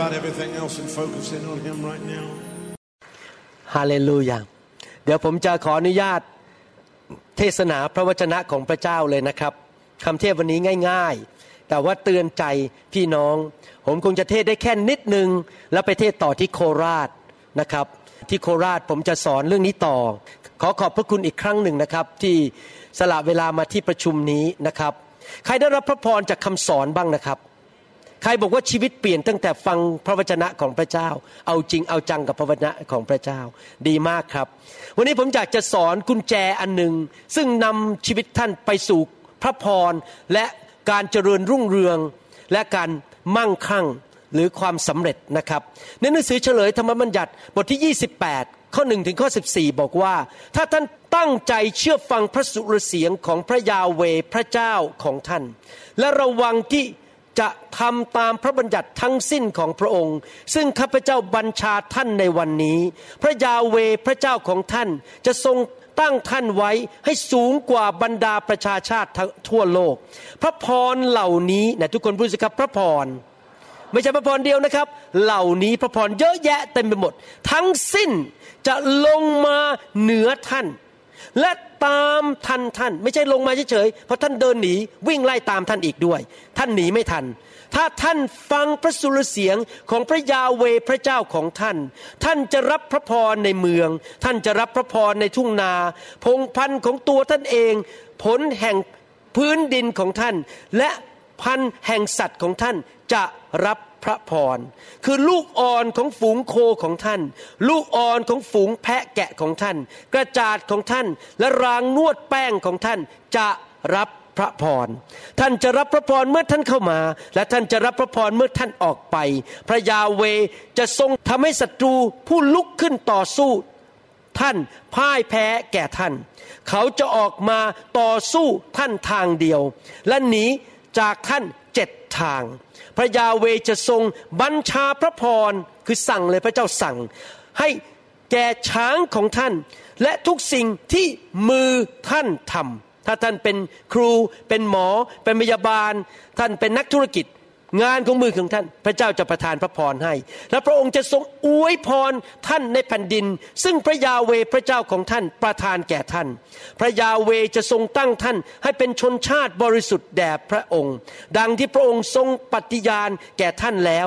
about everything else and focus in on Him right now. ฮาเลลูยา เดี๋ยวผมจะขออนุญาตเทศนาพระวจนะของพระเจ้าเลยนะครับคำเทศวันนี้ง่าย ๆ แต่ว่าเตือนใจพี่น้อง ผมคงจะเทศได้แค่นิดนึง แล้วไปเทศต่อที่โคราชนะครับ ที่โคราชผมจะสอนเรื่องนี้ต่อ ขอขอบพระคุณอีกครั้งหนึ่งนะครับ ที่สละเวลามาที่ประชุมนี้นะครับ ใครได้รับพระพรจากคำสอนบ้างนะครับ ใครบอกว่าชีวิตเปลี่ยนตั้งแต่ฟังพระวจนะของพระเจ้า เอาจริงเอาจังกับพระวจนะของพระเจ้า ดีมากครับ วันนี้ผมอยากจะสอนกุญแจอันหนึ่งซึ่งนำชีวิตท่านไปสู่พระพรและการเจริญรุ่งเรืองและการมั่งคั่งหรือความสำเร็จนะครับในหนังสือเฉลยธรรมบัญญัติบทที่ 28 ข้อ1ถึงข้อ 14 บอกว่า ถ้าท่านตั้งใจเชื่อฟังพระสุรเสียงของพระยาเวพระเจ้าของท่าน และระวังที่ จะทำตามพระบัญญัติทั้งสิ้นของพระองค์ ซึ่งข้าพเจ้าบัญชาท่านในวันนี้ พระยาเวพระเจ้าของท่านจะทรงตั้งท่านไว้ให้สูงกว่าบรรดาประชาชาติทั้งทั่วโลก พระพรเหล่านี้นะทุกคนพูดสิครับพระพรไม่ใช่พระพรเดียวนะครับ เหล่านี้พระพรเยอะแยะเต็มไปหมด ทั้งสิ้นจะลงมาเหนือท่าน และ ตามทันท่าน ไม่ใช่ลงมาเฉยๆเพราะท่านเดินหนีวิ่งไล่ตามท่านอีกด้วย ท่านหนีไม่ทัน ถ้าท่านฟังพระสุรเสียงของพระยาเวพระเจ้าของท่าน ท่านจะรับพระพรในเมือง ท่านจะรับพระพรในทุ่งนา พงพันธุ์ของตัวท่านเอง ผลแห่งพื้นดินของท่าน และพันธุ์แห่งสัตว์ของท่านจะรับ พระพร คือลูกอ่อนของฝูงโคของท่าน ลูกอ่อนของฝูงแพะแกะของท่าน กระจาดของท่านและรางนวดแป้งของท่านจะรับพระพร ท่านจะรับพระพรเมื่อท่านเข้ามา และท่านจะรับพระพรเมื่อท่านออกไป พระยาเวจะทรงทำให้ศัตรูผู้ลุกขึ้นต่อสู้ ท่านพ่ายแพ้แก่ท่าน เขาจะออกมาต่อสู้ท่านทางเดียว และหนีจากท่านเจ็ดทาง พระยาเวจะทรงบัญชาพระพรคือสั่งเลยพระเจ้าสั่ง ให้แก่ช้างของท่าน และทุกสิ่งที่มือท่านทำถ้าท่านเป็นครูเป็นหมอ เป็นพยาบาล ท่านเป็นนักธุรกิจ งานของมือของท่าน พระเจ้าจะประทานพระพรให้ และพระองค์จะทรงอวยพรท่านในแผ่นดิน ซึ่งพระยาเวพระเจ้าของท่านประทานแก่ท่าน พระยาเวจะทรงตั้งท่าน ให้เป็นชนชาติบริสุทธิ์แด่พระองค์ ดังที่พระองค์ทรงปฏิญาณแก่ท่านแล้ว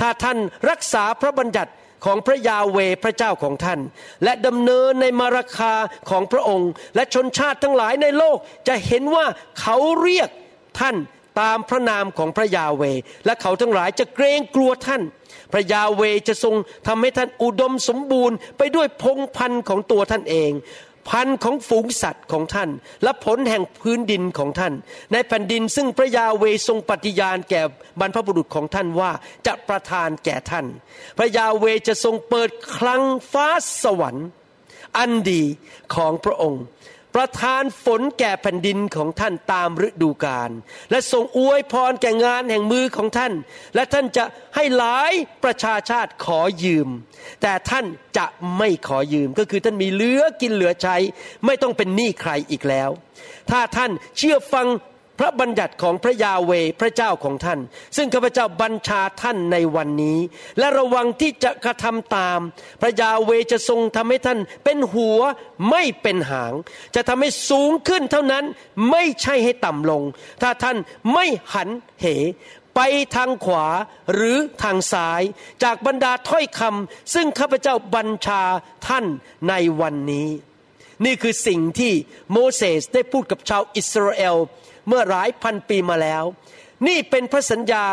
ถ้าท่านรักษาพระบัญญัติของพระยาเวพระเจ้าของท่าน และดำเนินในมาราคาของพระองค์ และชนชาติทั้งหลายในโลกจะเห็นว่าเขาเรียกท่าน ตามพระนามของพระยาเว และเขาทั้งหลายจะเกรงกลัวท่าน พระยาเวจะทรงทำให้ท่านอุดมสมบูรณ์ ไปด้วยพงพันธุ์ของตัวท่านเอง พันธุ์ของฝูงสัตว์ของท่าน และผลแห่งพื้นดินของท่าน ในแผ่นดินซึ่งพระยาเวทรงปฏิญาณแก่บรรพบุรุษของท่านว่าจะประทานแก่ท่าน พระยาเวจะทรงเปิดคลังฟ้าสวรรค์ อันดีของพระองค์ ประทานฝนแก่แผ่นดินของท่านตามฤดูกาลและทรงอวยพรแก่งานแห่งมือของท่าน และท่านจะให้หลายประชาชาติขอยืม แต่ท่านจะไม่ขอยืมก็คือท่านมีเหลือกินเหลือใช้ ไม่ต้องเป็นหนี้ใครอีกแล้ว ถ้าท่านเชื่อฟัง ระบัญญัติของพระยาเวพระเจ้าของท่าน ซึ่งข้าพเจ้าบัญชาท่านในวันนี้ และระวังที่จะกระทำตาม พระยาเวจะทรงทำให้ท่าน เป็นหัวไม่เป็นหาง จะทำให้สูงขึ้นเท่านั้นไม่ใช่ให้ต่ำลง ถ้าท่านไม่หันเหไปทางขวาหรือทางซ้ายจากบรรดาถ้อยคำซึ่งข้าพเจ้าบัญชาท่านในวันนี้ นี่คือสิ่งที่โมเสสได้พูดกับชาวอิสราเอล เมื่อหลายพันปีมาแล้ว นี่เป็นพระสัญญา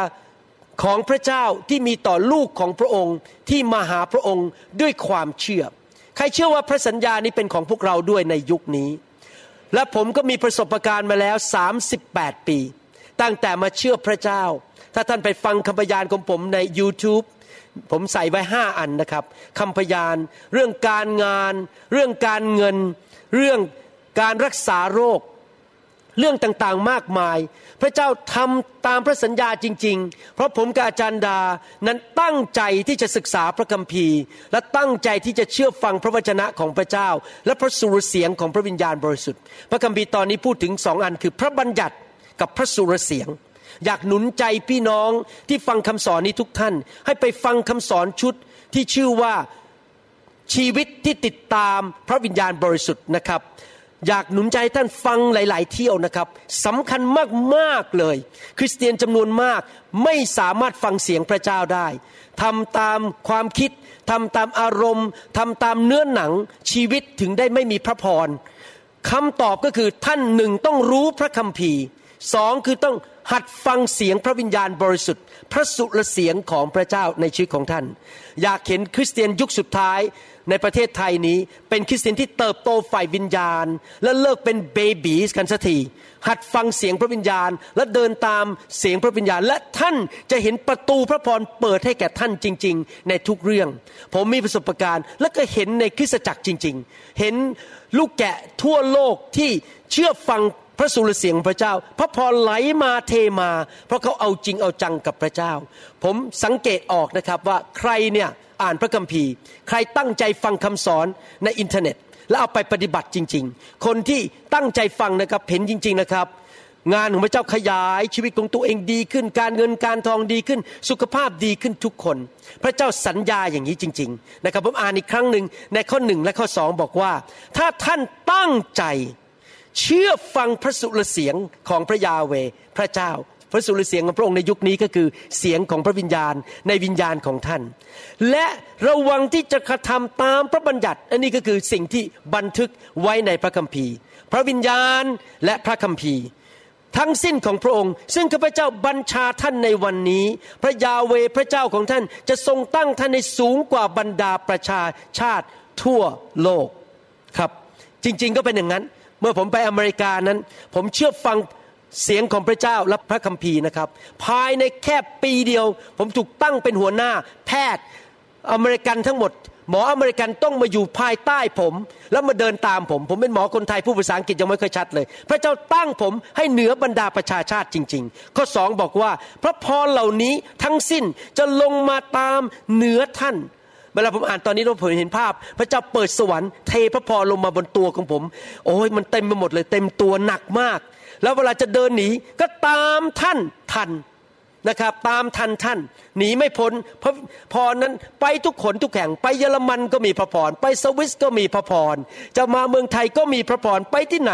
ของพระเจ้าที่มีต่อลูกของพระองค์ที่มาหาพระองค์ด้วยความเชื่อ ใครเชื่อว่าพระสัญญานี้เป็นของพวกเราด้วยในยุคนี้ และผมก็มีประสบการณ์มาแล้ว 38 ปี ตั้งแต่มาเชื่อพระเจ้า ถ้าท่านไปฟังคำพยานของผมใน YouTube ผมใส่ไว้ห้าอันนะครับคำพยาน เรื่องการงาน เรื่องการเงิน เรื่องการรักษาโรค เรื่องต่างๆมากมาย พระเจ้าทำตามพระสัญญาจริง ๆ เพราะผมกับอาจารย์ดานั้นตั้งใจที่จะศึกษาพระคัมภีร์ และตั้งใจที่จะเชื่อฟังพระวจนะของพระเจ้า และพระสุรเสียงของพระวิญญาณบริสุทธิ์ พระคัมภีร์ตอนนี้พูดถึงสองอันคือพระบัญญัติกับพระสุรเสียง อยากหนุนใจพี่น้องที่ฟังคำสอนนี้ทุกท่าน ให้ไปฟังคำสอนชุดที่ชื่อว่าชีวิตที่ติดตามพระวิญญาณบริสุทธิ์นะครับ อยากหนุนใจท่านฟังหลาย ๆ เที่ยวนะครับสำคัญมาก ๆ เลย คริสเตียนจำนวนมากไม่สามารถฟังเสียงพระเจ้าได้ทำตามความคิดทำตามอารมณ์ทำตามเนื้อหนังชีวิตถึงได้ไม่มีพระพรคำตอบก็คือท่านหนึ่งต้องรู้พระคัมภีร์สองคือต้องหัดฟังเสียงพระวิญญาณบริสุทธิ์ พระสุรเสียงของพระเจ้าในชีวิตของท่าน อยากเห็นคริสเตียนยุคสุดท้าย ในประเทศไทยนี้เป็นคริสเตียนที่เติบโตฝ่ายวิญญาณ และเลิกเป็นเบบีสกันสักทีหัดฟังเสียงพระวิญญาณ และเดินตามเสียงพระวิญญาณ และท่านจะเห็นประตูพระพรเปิดให้แก่ท่านจริง ๆ ในทุกเรื่อง ผมมีประสบการณ์ และก็เห็นในคริสตจักรจริง ๆ เห็นลูกแกะทั่วโลกที่เชื่อฟัง พระสุรเสียงพระเจ้า พระพรไหลมาเทมา เพราะเขาเอาจริงเอาจังกับพระเจ้า ผมสังเกตออกนะครับว่าใครเนี่ยอ่านพระคัมภีร์ ใครตั้งใจฟังคำสอนในอินเทอร์เน็ต แล้วเอาไปปฏิบัติจริง ๆ คนที่ตั้งใจฟังนะครับเห็นจริง ๆนะครับ งานของพระเจ้าขยายชีวิตของตัวเองดีขึ้น การเงินการทองดีขึ้น สุขภาพดีขึ้นทุกคน พระเจ้าสัญญาอย่างนี้จริง ๆ นะครับผมอ่านอีกครั้งหนึ่งในข้อหนึ่งและข้อสองบอกว่า ถ้าท่านตั้งใจ เชื่อฟังพระสุรเสียงของพระยาเวพระเจ้า พระสุรเสียงของพระองค์ในยุคนี้ก็คือเสียงของพระวิญญาณในวิญญาณของท่าน และระวังที่จะกระทำตามพระบัญญัติ อันนี้ก็คือสิ่งที่บันทึกไว้ในพระคัมภีร์ พระวิญญาณและพระคัมภีร์ทั้งสิ้นของพระองค์ ซึ่งข้าพเจ้าบัญชาท่านในวันนี้ พระยาเวพระเจ้าของท่านจะทรงตั้งท่านในสูงกว่าบรรดาประชาชาติทั่วโลกครับ จริงๆก็เป็นอย่างนั้น เมื่อผมไปอเมริกานั้น ผมเชื่อฟังเสียงของพระเจ้าและพระคัมภีร์นะครับ ภายในแค่ปีเดียว ผมถูกตั้งเป็นหัวหน้า แพทย์อเมริกันทั้งหมด หมออเมริกันต้องมาอยู่ภายใต้ผม แล้วมาเดินตามผม ผมเป็นหมอคนไทยผู้ภาษาอังกฤษยังไม่ค่อยชัดเลย พระเจ้าตั้งผมให้เหนือบรรดาประชาชาติจริง ๆ ข้อสองบอกว่า พระพรเหล่านี้ทั้งสิ้นจะลงมาตามเหนือท่าน เวลาผมอ่านตอนนี้ผมเห็นภาพ พระเจ้าเปิดสวรรค์เทพระพรลงมาบนตัวของผม โอ้ยมันเต็มไปหมดเลย เต็มตัวหนักมาก แล้วเวลาจะเดินหนีก็ตามท่านทันนะครับ ตามทันท่านหนีไม่พ้นพระพรนั้นไปทุกขนทุกแห่งไปเยอรมันก็มีพระพรไปสวิสก็มีพระพรจะมาเมืองไทยก็มีพระพรไปที่ไหน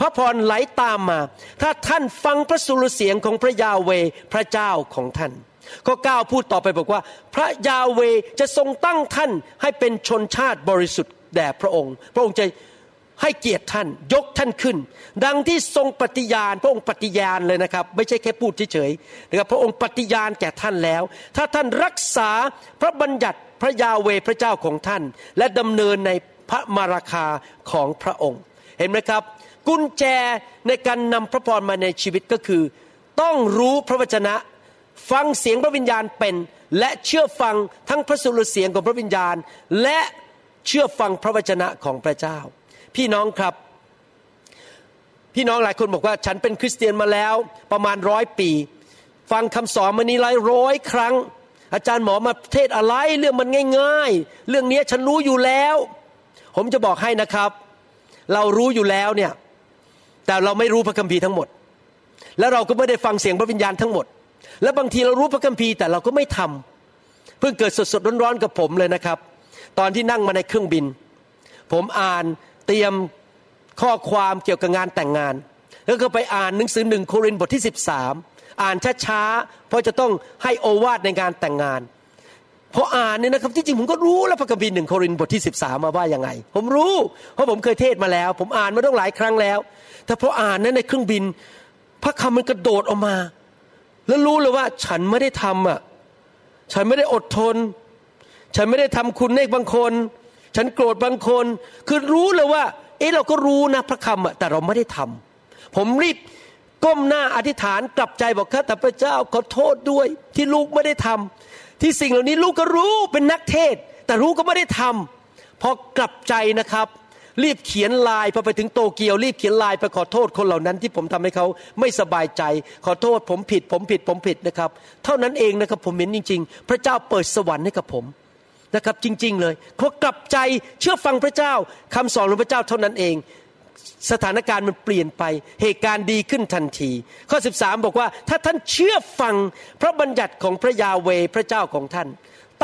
พระพรไหลตามมา ถ้าท่านฟังพระสุรเสียงของพระยาเวพระเจ้าของท่าน ข้อ9พูดต่อไปบอกว่า พระยาเวจะทรงตั้งท่านให้เป็นชนชาติบริสุทธิ์แด่พระองค์ พระองค์จะให้เกียรติท่านยกท่านขึ้น ดังที่ทรงปฏิญาณ พระองค์ปฏิญาณเลยนะครับ ไม่ใช่แค่พูดเฉยๆนะครับพระองค์ปฏิญาณแก่ท่านแล้ว ถ้าท่านรักษาพระบัญญัติพระยาเวพระเจ้าของท่าน และดำเนินในพระมาราคาของพระองค์ เห็นไหมครับ กุญแจในการนำพระพรมาในชีวิตก็คือ ต้องรู้พระวจนะ ฟังเสียงพระวิญญาณเป็น และเชื่อฟังทั้งพระสุรเสียงของพระวิญญาณ และเชื่อฟังพระวจนะของพระเจ้า พี่น้องครับ พี่น้องหลายคนบอกว่าฉันเป็นคริสเตียนมาแล้วประมาณร้อยปี ฟังคำสอนมานี้หลายร้อยครั้ง อาจารย์หมอมาเทศอะไรเรื่องมันง่าย ๆ เรื่องนี้ฉันรู้อยู่แล้ว ผมจะบอกให้นะครับ เรารู้อยู่แล้วเนี่ยแต่เราไม่รู้พระคัมภีร์ทั้งหมด แล้วเราก็ไม่ได้ฟังเสียงพระวิญญาณทั้งหมด และบางทีเรารู้พระคัมภีร์แต่เราก็ไม่ทำเพิ่งเกิดสดๆร้อนๆกับผมเลยนะครับ ตอนที่นั่งมาในเครื่องบิน ผมอ่านเตรียมข้อความเกี่ยวกับงานแต่งงาน แล้วก็ไปอ่านหนังสือหนึ่งโครินธ์บทที่ 13 อ่านช้าๆเพราะจะต้องให้โอวาทในงานแต่งงานพออ่านเนี่ยนะครับที่จริงผมก็รู้แล้วพระคัมภีร์หนึ่งโครินธ์บทที่ 13 มาว่ายังไง ผมรู้เพราะผมเคยเทศมาแล้ว ผมอ่านมาต้องหลายครั้งแล้ว แต่พออ่านนั้นในเครื่องบิน พระคำมันกระโดดออกมา แล้วรู้เลยว่าฉันไม่ได้ทำอะ ฉันไม่ได้อดทน ฉันไม่ได้ทำคุณให้บางคน ฉันโกรธบางคน คือรู้เลยว่า เอ๊ะเราก็รู้นะพระคำอะแต่เราไม่ได้ทำผมรีบก้มหน้าอธิษฐานกลับใจบอกข้าแต่พระเจ้าขอโทษด้วย ที่ลูกไม่ได้ทำที่สิ่งเหล่านี้ลูกก็รู้เป็นนักเทศ แต่ลูกก็ไม่ได้ทำพอกลับใจนะครับ รีบเขียนลายพอไปถึงโตเกียวรีบเขียนลายไปขอโทษคนเหล่านั้นที่ผมทำให้เขาไม่สบายใจ ขอโทษผมผิด ผมผิดผมผิดนะครับ เท่านั้นเองนะครับผมเห็นจริง ๆ พระเจ้าเปิดสวรรค์ให้กับผมนะครับจริง ๆ เลยเพราะกลับใจเชื่อฟังพระเจ้าคำสอนของพระเจ้าเท่านั้นเอง สถานการณ์มันเปลี่ยนไปเหตุการณ์ดีขึ้นทันที ข้อ 13 บอกว่า ถ้าท่านเชื่อฟังพระบัญญัติของพระยาเวพระเจ้าของท่าน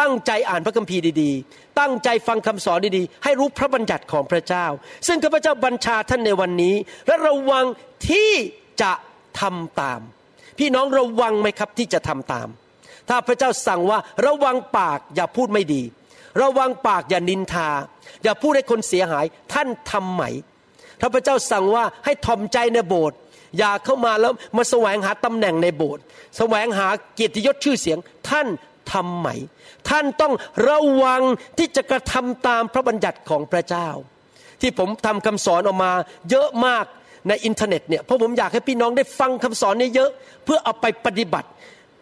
ตั้งใจอ่านพระคัมภีร์ดีๆ ตั้งใจฟังคำสอนดีๆ ให้รู้พระบัญญัติของพระเจ้า ซึ่งข้าพเจ้าบัญชาท่านในวันนี้ และระวังที่จะทำตาม พี่น้องระวังไหมครับที่จะทำตาม ถ้าพระเจ้าสั่งว่าระวังปากอย่าพูดไม่ดี ระวังปากอย่านินทา อย่าพูดให้คนเสียหายท่านทำไหม ถ้าพระเจ้าสั่งว่าให้ทอมใจในโบสถ์อย่าเข้ามาแล้วมาแสวงหาตำแหน่งในโบสถ์แสวงหาเกียรติยศชื่อเสียง ท่าน ทำไหม ท่านต้องระวังที่จะกระทำตามพระบัญญัติของพระเจ้า ที่ผมทำคำสอนออกมาเยอะมากในอินเทอร์เน็ตเนี่ยเพราะผมอยากให้พี่น้องได้ฟังคำสอนนี้เยอะเพื่อเอาไปปฏิบัติ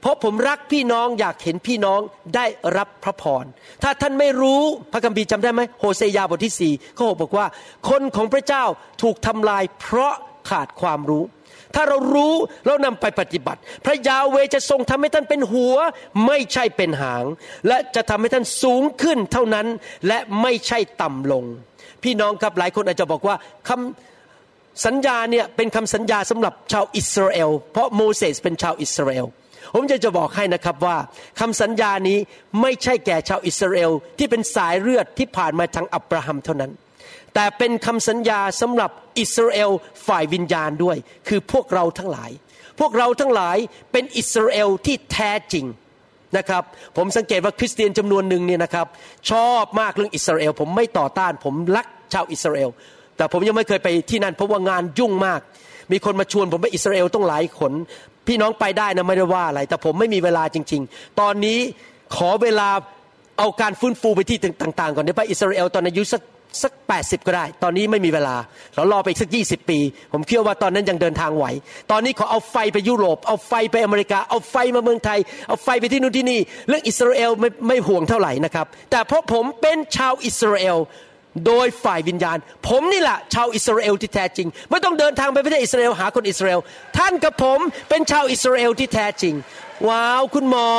เพราะผมรักพี่น้องอยากเห็นพี่น้องได้รับพระพร ถ้าท่านไม่รู้พระคัมภีร์จำได้ไหมโฮเซยาบทที่สี่เข้อกบอกว่า คนของพระเจ้าถูกทำลายเพราะขาดความรู้ ถ้าเรารู้เรานำไปปฏิบัติ พระยาเวจะทรงทำให้ท่านเป็นหัว ไม่ใช่เป็นหาง และจะทำให้ท่านสูงขึ้นเท่านั้น และไม่ใช่ต่ำลง พี่น้องครับหลายคนอาจจะบอกว่าคำสัญญาเนี่ยเป็นคำสัญญาสำหรับชาวอิสราเอล เพราะโมเสสเป็นชาวอิสราเอลผมจะจะบอกให้นะครับว่าคำสัญญานี้ไม่ใช่แก่ชาวอิสราเอลที่เป็นสายเลือดที่ผ่านมาทางอับราฮัมเท่านั้น แต่เป็นคำสัญญาสำหรับอิสราเอลฝ่ายวิญญาณด้วย คือพวกเราทั้งหลาย พวกเราทั้งหลายเป็นอิสราเอลที่แท้จริงนะครับผมสังเกตว่าคริสเตียนจำนวนหนึ่งเนี่ยนะครับชอบมากเรื่องอิสราเอลผมไม่ต่อต้าน ผมรักชาวอิสราเอลแต่ผมยังไม่เคยไปที่นั่นเพราะว่างานยุ่งมาก มีคนมาชวนผมไปอิสราเอลต้องหลายคน พี่น้องไปได้นะไม่ได้ว่าอะไร แต่ผมไม่มีเวลาจริง ๆ ตอนนี้ขอเวลาเอาการฟื้นฟูไปที่ต่าง ๆ ก่อนเดี๋ยวไปอิสราเอลตอนอายุสัก สักแปดสิบก็ได้ ตอนนี้ไม่มีเวลา เรารอไปอีกสักยี่สิบปี ผมเชื่อว่าตอนนั้นยังเดินทางไหว ตอนนี้ขอเอาไฟไปยุโรป เอาไฟไปอเมริกา เอาไฟมาเมืองไทย เอาไฟไปที่นู่นที่นี่ เรื่องอิสราเอลไม่ไม่ห่วงเท่าไหร่นะครับ แต่เพราะผมเป็นชาวอิสราเอลโดยฝ่ายวิญญาณ ผมนี่แหละชาวอิสราเอลที่แท้จริง ไม่ต้องเดินทางไปประเทศอิสราเอลหาคนอิสราเอลท่านกับผมเป็นชาวอิสราเอลที่แท้จริง ว้าว คุณหมอ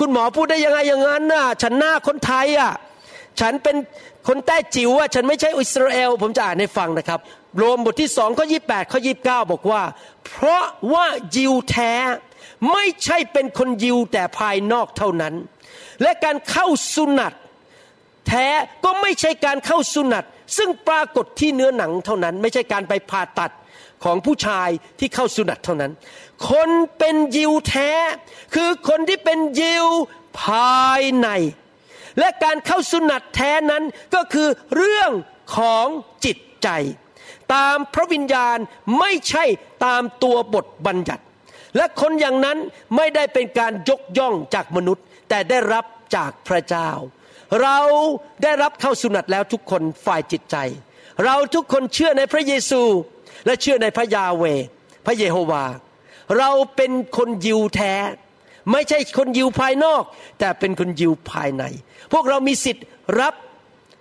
คุณหมอพูดได้ยังไงอย่างนั้นน่ะ ฉันหน้าคนไทยอะฉันเป็น คนแต้จิ๋วอะฉันไม่ใช่อิสราเอล ผมจะอ่านให้ฟังนะครับ โรมบทที่สองข้อยี่แปดข้อยี่บเก้าบอกว่า เพราะว่ายิวแท้ไม่ใช่เป็นคนยิวแต่ภายนอกเท่านั้น และการเข้าสุนัตแท้ก็ไม่ใช่การเข้าสุนัตซึ่งปรากฏที่เนื้อหนังเท่านั้น ไม่ใช่การไปผ่าตัดของผู้ชายที่เข้าสุนัตเท่านั้น คนเป็นยิวแท้ คือคนที่เป็นยิวภายใน และการเข้าสุนัตแท้นั้นก็คือเรื่องของจิตใจ ตามพระวิญญาณไม่ใช่ตามตัวบทบัญญัติ และคนอย่างนั้นไม่ได้เป็นการยกย่องจากมนุษย์ แต่ได้รับจากพระเจ้า เราได้รับเข้าสุนัตแล้วทุกคนฝ่ายจิตใจ เราทุกคนเชื่อในพระเยซู และเชื่อในพระยาเว พระเยโฮวา เราเป็นคนยิวแท้ไม่ใช่คนยิวภายนอก แต่เป็นคนยิวภายใน พวกเรามีสิทธิ์รับ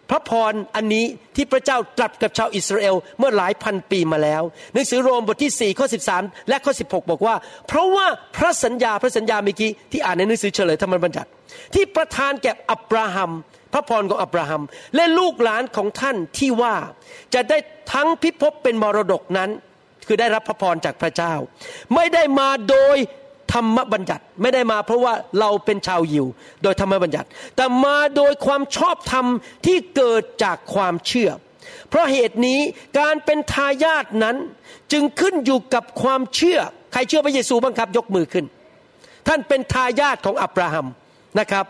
พระพรอันนี้ที่พระเจ้าตรัสกับชาวอิสราเอลเมื่อหลายพันปีมาแล้ว หนังสือโรมบทที่ 4 ข้อ 13 และข้อ 16 บอกว่า เพราะว่าพระสัญญาพระสัญญาเมื่อกี้ที่อ่านในหนังสือเฉลยธรรมบัญญัติ ที่ประทานแก่อับราฮัม พระพรของอับราฮัม และลูกหลานของท่านที่ว่าจะได้ทั้งพิภพเป็นมรดกนั้น คือได้รับพระพรจากพระเจ้า ไม่ได้มาโดย ธรรมบัญญัติ ไม่ได้มาเพราะว่าเราเป็นชาวยิว โดยธรรมบัญญัติ แต่มาโดยความชอบธรรมที่เกิดจากความเชื่อ เพราะเหตุนี้การเป็นทายาทนั้นจึงขึ้นอยู่กับความเชื่อ ใครเชื่อพระเยซูบ้างครับ ยกมือขึ้น ท่านเป็นทายาทของอับราฮัมนะครับ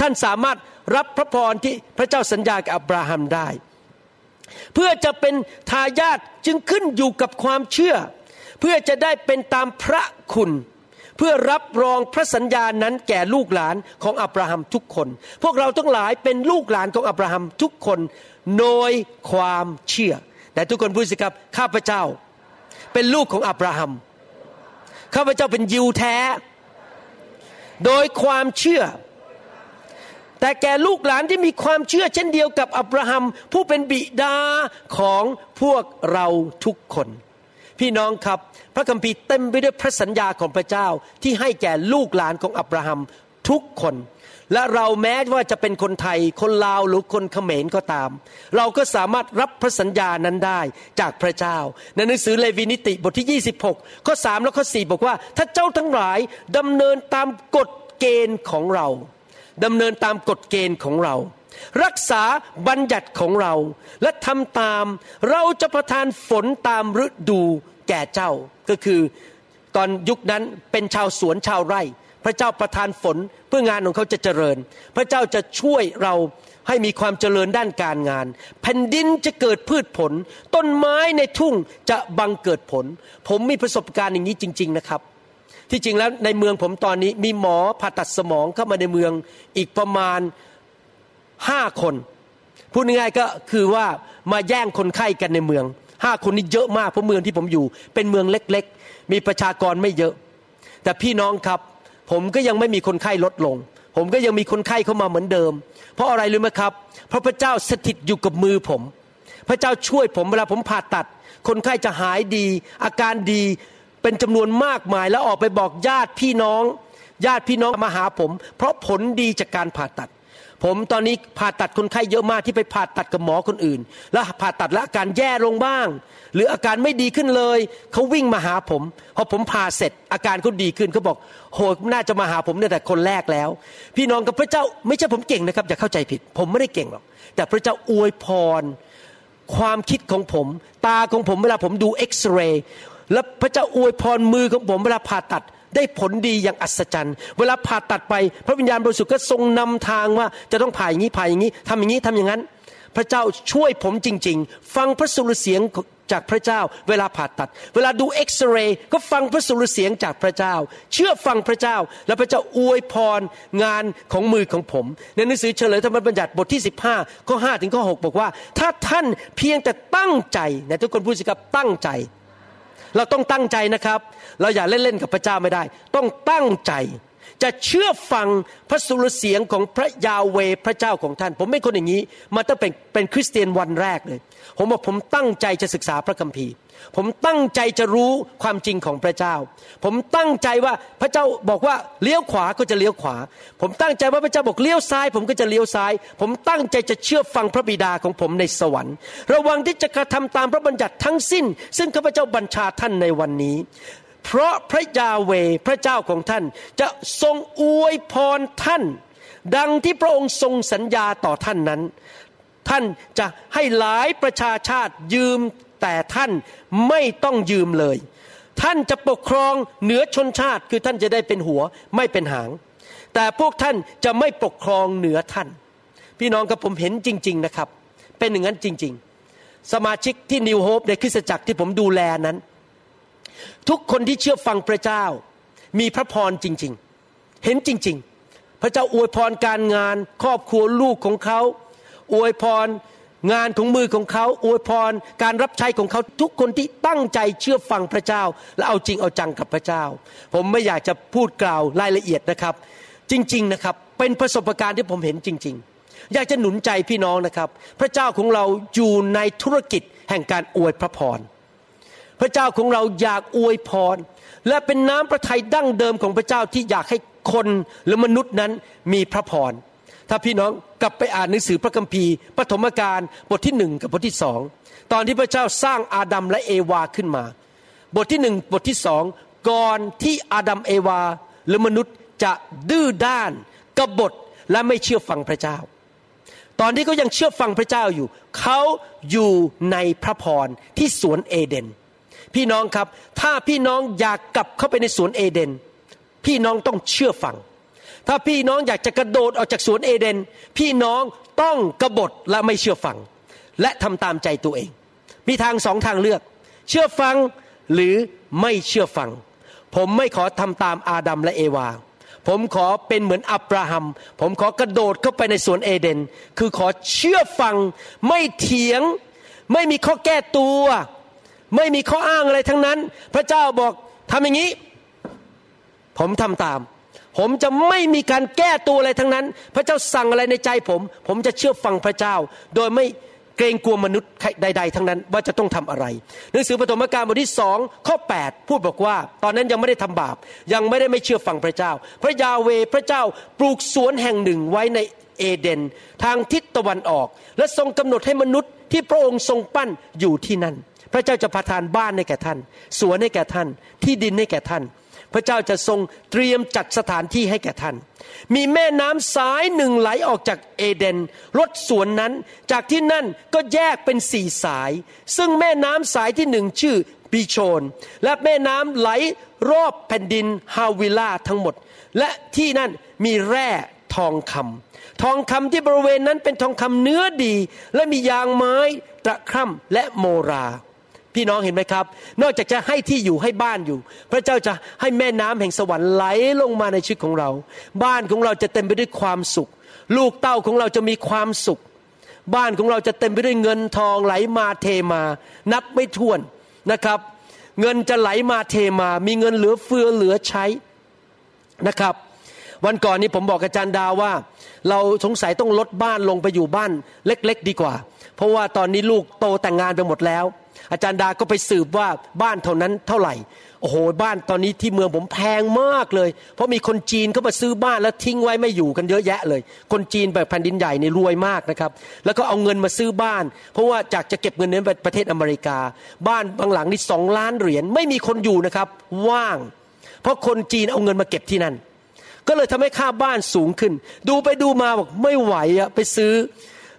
ท่านสามารถรับพระพรที่พระเจ้าสัญญากับอับราฮัมได้ เพื่อจะเป็นทายาทจึงขึ้นอยู่กับความเชื่อ เพื่อจะได้เป็นตามพระคุณ เพื่อรับรองพระสัญญานั้นแก่ลูกหลานของอับราฮัมทุกคน พวกเราทั้งหลายเป็นลูกหลานของอับราฮัมทุกคนโดยความเชื่อ แต่ทุกคนพูดสิครับข้าพเจ้า เป็นลูกของอับราฮัมข้าพเจ้าเป็นยิวแท้ โดยความเชื่อ แต่แก่ลูกหลานที่มีความเชื่อเช่นเดียวกับอับราฮัมผู้เป็นบิดาของพวกเราทุกคน พี่น้องครับ พระคัมภีร์เต็มไปด้วยพระสัญญาของพระเจ้าที่ให้แก่ลูกหลานของอับราฮัมทุกคน และเราแม้ว่าจะเป็นคนไทย คนลาวหรือคนเขมรก็ตาม เราก็สามารถรับพระสัญญานั้นได้จากพระเจ้า ในหนังสือเลวีนิติบทที่ 26 ข้อ 3 และข้อ 4 บอกว่า ถ้าเจ้าทั้งหลายดำเนินตามกฎเกณฑ์ของเราดำเนินตามกฎเกณฑ์ของเรา รักษาบัญญัติของเรา และทำตาม เราจะประทานฝนตามฤดูแก่เจ้า ก็คือตอนยุคนั้นเป็นชาวสวนชาวไร่ พระเจ้าประทานฝนเพื่องานของเขาจะเจริญ พระเจ้าจะช่วยเราให้มีความเจริญด้านการงาน แผ่นดินจะเกิดพืชผล ต้นไม้ในทุ่งจะบังเกิดผล ผมมีประสบการณ์อย่างนี้จริง ๆนะครับ ที่จริงแล้วในเมืองผมตอนนี้มีหมอผ่าตัดสมองเข้ามาในเมืองอีกประมาณห้าคนพูดง่ายๆก็คือว่ามาแย่งคนไข้กันในเมือง ห้าคนนี้เยอะมากเพราะเมืองที่ผมอยู่ เป็นเมืองเล็กๆ มีประชากรไม่เยอะ แต่พี่น้องครับ ผมก็ยังไม่มีคนไข้ลดลง ผมก็ยังมีคนไข้เข้ามาเหมือนเดิม เพราะอะไรรู้ไหมครับ เพราะพระเจ้าสถิตอยู่กับมือผม พระเจ้าช่วยผมเวลาผมผ่าตัด คนไข้จะหายดี อาการดีเป็นจำนวนมากมายแล้วออกไปบอกญาติพี่น้อง ญาติพี่น้องมาหาผม เพราะผลดีจากการผ่าตัด ผมตอนนี้ผ่าตัดคนไข้เยอะมากที่ไปผ่าตัดกับหมอคนอื่น แล้วผ่าตัดแล้วอาการแย่ลงบ้าง หรืออาการไม่ดีขึ้นเลยเขาวิ่งมาหาผมพอผมพาเสร็จ อาการเขาดีขึ้นเขาบอกโหน่าจะมาหาผมเนี่ยแต่คนแรกแล้ว พี่น้องกับพระเจ้าไม่ใช่ผมเก่งนะครับอย่าเข้าใจผิด ผมไม่ได้เก่งหรอกแต่พระเจ้าอวยพร ความคิดของผม ตาของผมเวลาผมดูเอ็กซเรย์และพระเจ้าอวยพรมือของผมเวลาผ่าตัด ได้ผลดีอย่างอัศจรรย์ เวลาผ่าตัดไป พระวิญญาณบริสุทธิ์ก็ทรงนำทางว่าจะต้องผ่าอย่างนี้ผ่าอย่างนี้ทำอย่างนี้ทำอย่างนั้น พระเจ้าช่วยผมจริง ๆ ฟังพระสุรเสียงจากพระเจ้า เวลาผ่าตัด เวลาดูเอ็กซเรย์ก็ฟังพระสุรเสียงจากพระเจ้า เชื่อฟังพระเจ้า แล้วพระเจ้าอวยพรงานของมือของผม ในหนังสือเฉลยธรรมบัญญัติบทที่ 15ข้อ5ถึงข้อ6บอกว่า ถ้าท่านเพียงแต่ตั้งใจนทุกคนพูดสิครับตั้งใจ เราต้องตั้งใจนะครับ เราอย่าเล่นๆกับพระเจ้าไม่ได้ ต้องตั้งใจ จะเชื่อฟังพระสุรเสียงของพระยาเวพระเจ้าของท่าน ผมไม่คนอย่างนี้ มาตั้งเป็นเป็นคริสเตียนวันแรกเลย ผมบอกผมตั้งใจจะศึกษาพระคัมภีร์ ผมตั้งใจจะรู้ความจริงของพระเจ้า ผมตั้งใจว่าพระเจ้าบอกว่าเลี้ยวขวาก็จะเลี้ยวขวา ผมตั้งใจว่าพระเจ้าบอกเลี้ยวซ้าย ผมก็จะเลี้ยวซ้าย ผมตั้งใจจะเชื่อฟังพระบิดาของผมในสวรรค์ ระวังที่จะกระทำตามพระบัญญัติทั้งสิ้น ซึ่งข้าพเจ้าบัญชาท่านในวันนี้ เพราะพระยาเวพระเจ้าของท่านจะทรงอวยพรท่าน ดังที่พระองค์ทรงสัญญาต่อท่านนั้น ท่านจะให้หลายประชาชาติยืมแต่ท่านไม่ต้องยืมเลย ท่านจะปกครองเหนือชนชาติคือท่านจะได้เป็นหัวไม่เป็นหาง แต่พวกท่านจะไม่ปกครองเหนือท่าน พี่น้องกับผมเห็นจริง ๆนะครับ เป็นอย่างนั้นจริง ๆ สมาชิกที่นิวโฮปในคริสตจักรที่ผมดูแลนั้น ทุกคนที่เชื่อฟังพระเจ้า มีพระพรจริง ๆ เห็นจริง ๆ พระเจ้าอวยพรการงาน ครอบครัวลูกของเขาอวยพรงานของมือของเขาอวยพรการรับใช้ของเขาทุกคนที่ตั้งใจเชื่อฟังพระเจ้า และเอาจริงเอาจังกับพระเจ้า ผมไม่อยากจะพูดกล่าวรายละเอียดนะครับ จริง ๆนะครับ เป็นประสบการณ์ที่ผมเห็นจริง ๆ อยากจะหนุนใจพี่น้องนะครับ พระเจ้าของเราอยู่ในธุรกิจแห่งการอวยพระพร พระเจ้าของเราอยากอวยพร และเป็นน้ำพระทัยดั้งเดิมของพระเจ้าที่อยากให้คนหรือมนุษย์นั้นมีพระพร ถ้าพี่น้องกลับไปอ่านหนังสือพระคัมภีร์ปฐมกาลบทที่หนึ่งกับบทที่สองตอนที่พระเจ้าสร้างอาดัมและเอวาขึ้นมา บทที่หนึ่งบทที่สองก่อนที่อาดัมเอวาหรือมนุษย์จะดื้อด้านกบฏและไม่เชื่อฟังพระเจ้า ตอนที่เขายังเชื่อฟังพระเจ้าอยู่ เขาอยู่ในพระพรที่สวนเอเดน พี่น้องครับ ถ้าพี่น้องอยากกลับเข้าไปในสวนเอเดน พี่น้องต้องเชื่อฟัง ถ้าพี่น้องอยากจะกระโดดออกจากสวนเอเดน พี่น้องต้องกบฏและไม่เชื่อฟัง และทำตามใจตัวเอง มีทางสองทางเลือก เชื่อฟังหรือไม่เชื่อฟัง ผมไม่ขอทำตามอาดัมและเอวา ผมขอเป็นเหมือนอับราฮัม ผมขอกระโดดเข้าไปในสวนเอเดน คือขอเชื่อฟัง ไม่เถียง ไม่มีข้อแก้ตัว ไม่มีข้ออ้างอะไรทั้งนั้น พระเจ้าบอกทำอย่างนี้ ผมทำตาม ผมจะไม่มีการแก้ตัวอะไรทั้งนั้น พระเจ้าสั่งอะไรในใจผม ผมจะเชื่อฟังพระเจ้า โดยไม่เกรงกลัวมนุษย์ใด ๆ ทั้งนั้น ว่าจะต้องทำอะไร หนังสือปฐมกาลบทที่สองข้อ 8 พูดบอกว่า ตอนนั้นยังไม่ได้ทำบาป ยังไม่ได้ไม่เชื่อฟังพระเจ้า พระยาเวพระเจ้าปลูกสวนแห่งหนึ่งไว้ในเอเดน ทางทิศตะวันออก และทรงกำหนดให้มนุษย์ที่พระองค์ทรงปั้นอยู่ที่นั่น พระเจ้าจะประทานบ้านให้แก่ท่าน สวนให้แก่ท่าน ที่ดินให้แก่ท่าน พระเจ้าจะทรงเตรียมจัดสถานที่ให้แก่ท่าน มีแม่น้ำสายหนึ่งไหลออกจากเอเดนรถสวนนั้น จากที่นั่นก็แยกเป็นสี่สาย ซึ่งแม่น้ำสายที่หนึ่งชื่อปีโชน และแม่น้ำไหลรอบแผ่นดินฮาวิลาทั้งหมด และที่นั่นมีแร่ทองคำทองคำที่บริเวณนั้นเป็นทองคำเนื้อดี และมียางไม้ตะคร่ำและโมรา พี่น้องเห็นไหมครับ นอกจากจะให้ที่อยู่ให้บ้านอยู่ พระเจ้าจะให้แม่น้ำแห่งสวรรค์ไหลลงมาในชีวิตของเรา บ้านของเราจะเต็มไปด้วยความสุข ลูกเต้าของเราจะมีความสุข บ้านของเราจะเต็มไปด้วยเงินทองไหลมาเทมา นับไม่ถ้วนนะครับ เงินจะไหลมาเทมา มีเงินเหลือเฟือเหลือใช้นะครับ วันก่อนนี้ผมบอกอาจารย์ดาว่า เราสงสัยต้องลดบ้านลงไปอยู่บ้านเล็ก ๆ ดีกว่า เพราะว่าตอนนี้ลูกโตแต่งงานไปหมดแล้ว อาจารย์ดาก็ไปสืบว่าบ้านเท่านั้นเท่าไหร่ โอ้โหบ้านตอนนี้ที่เมืองผมแพงมากเลย เพราะมีคนจีนเข้ามาซื้อบ้านแล้วทิ้งไว้ไม่อยู่กันเยอะแยะเลย คนจีนแบบแผ่นดินใหญ่ในรวยมากนะครับ แล้วก็เอาเงินมาซื้อบ้าน เพราะว่าจากจะเก็บเงินนั้นไปประเทศอเมริกา บ้านบางหลังนี่สองล้านเหรียญไม่มีคนอยู่นะครับ ว่าง เพราะคนจีนเอาเงินมาเก็บที่นั่นก็เลยทำให้ค่าบ้านสูงขึ้น ดูไปดูมาบอกไม่ไหวอะไปซื้อ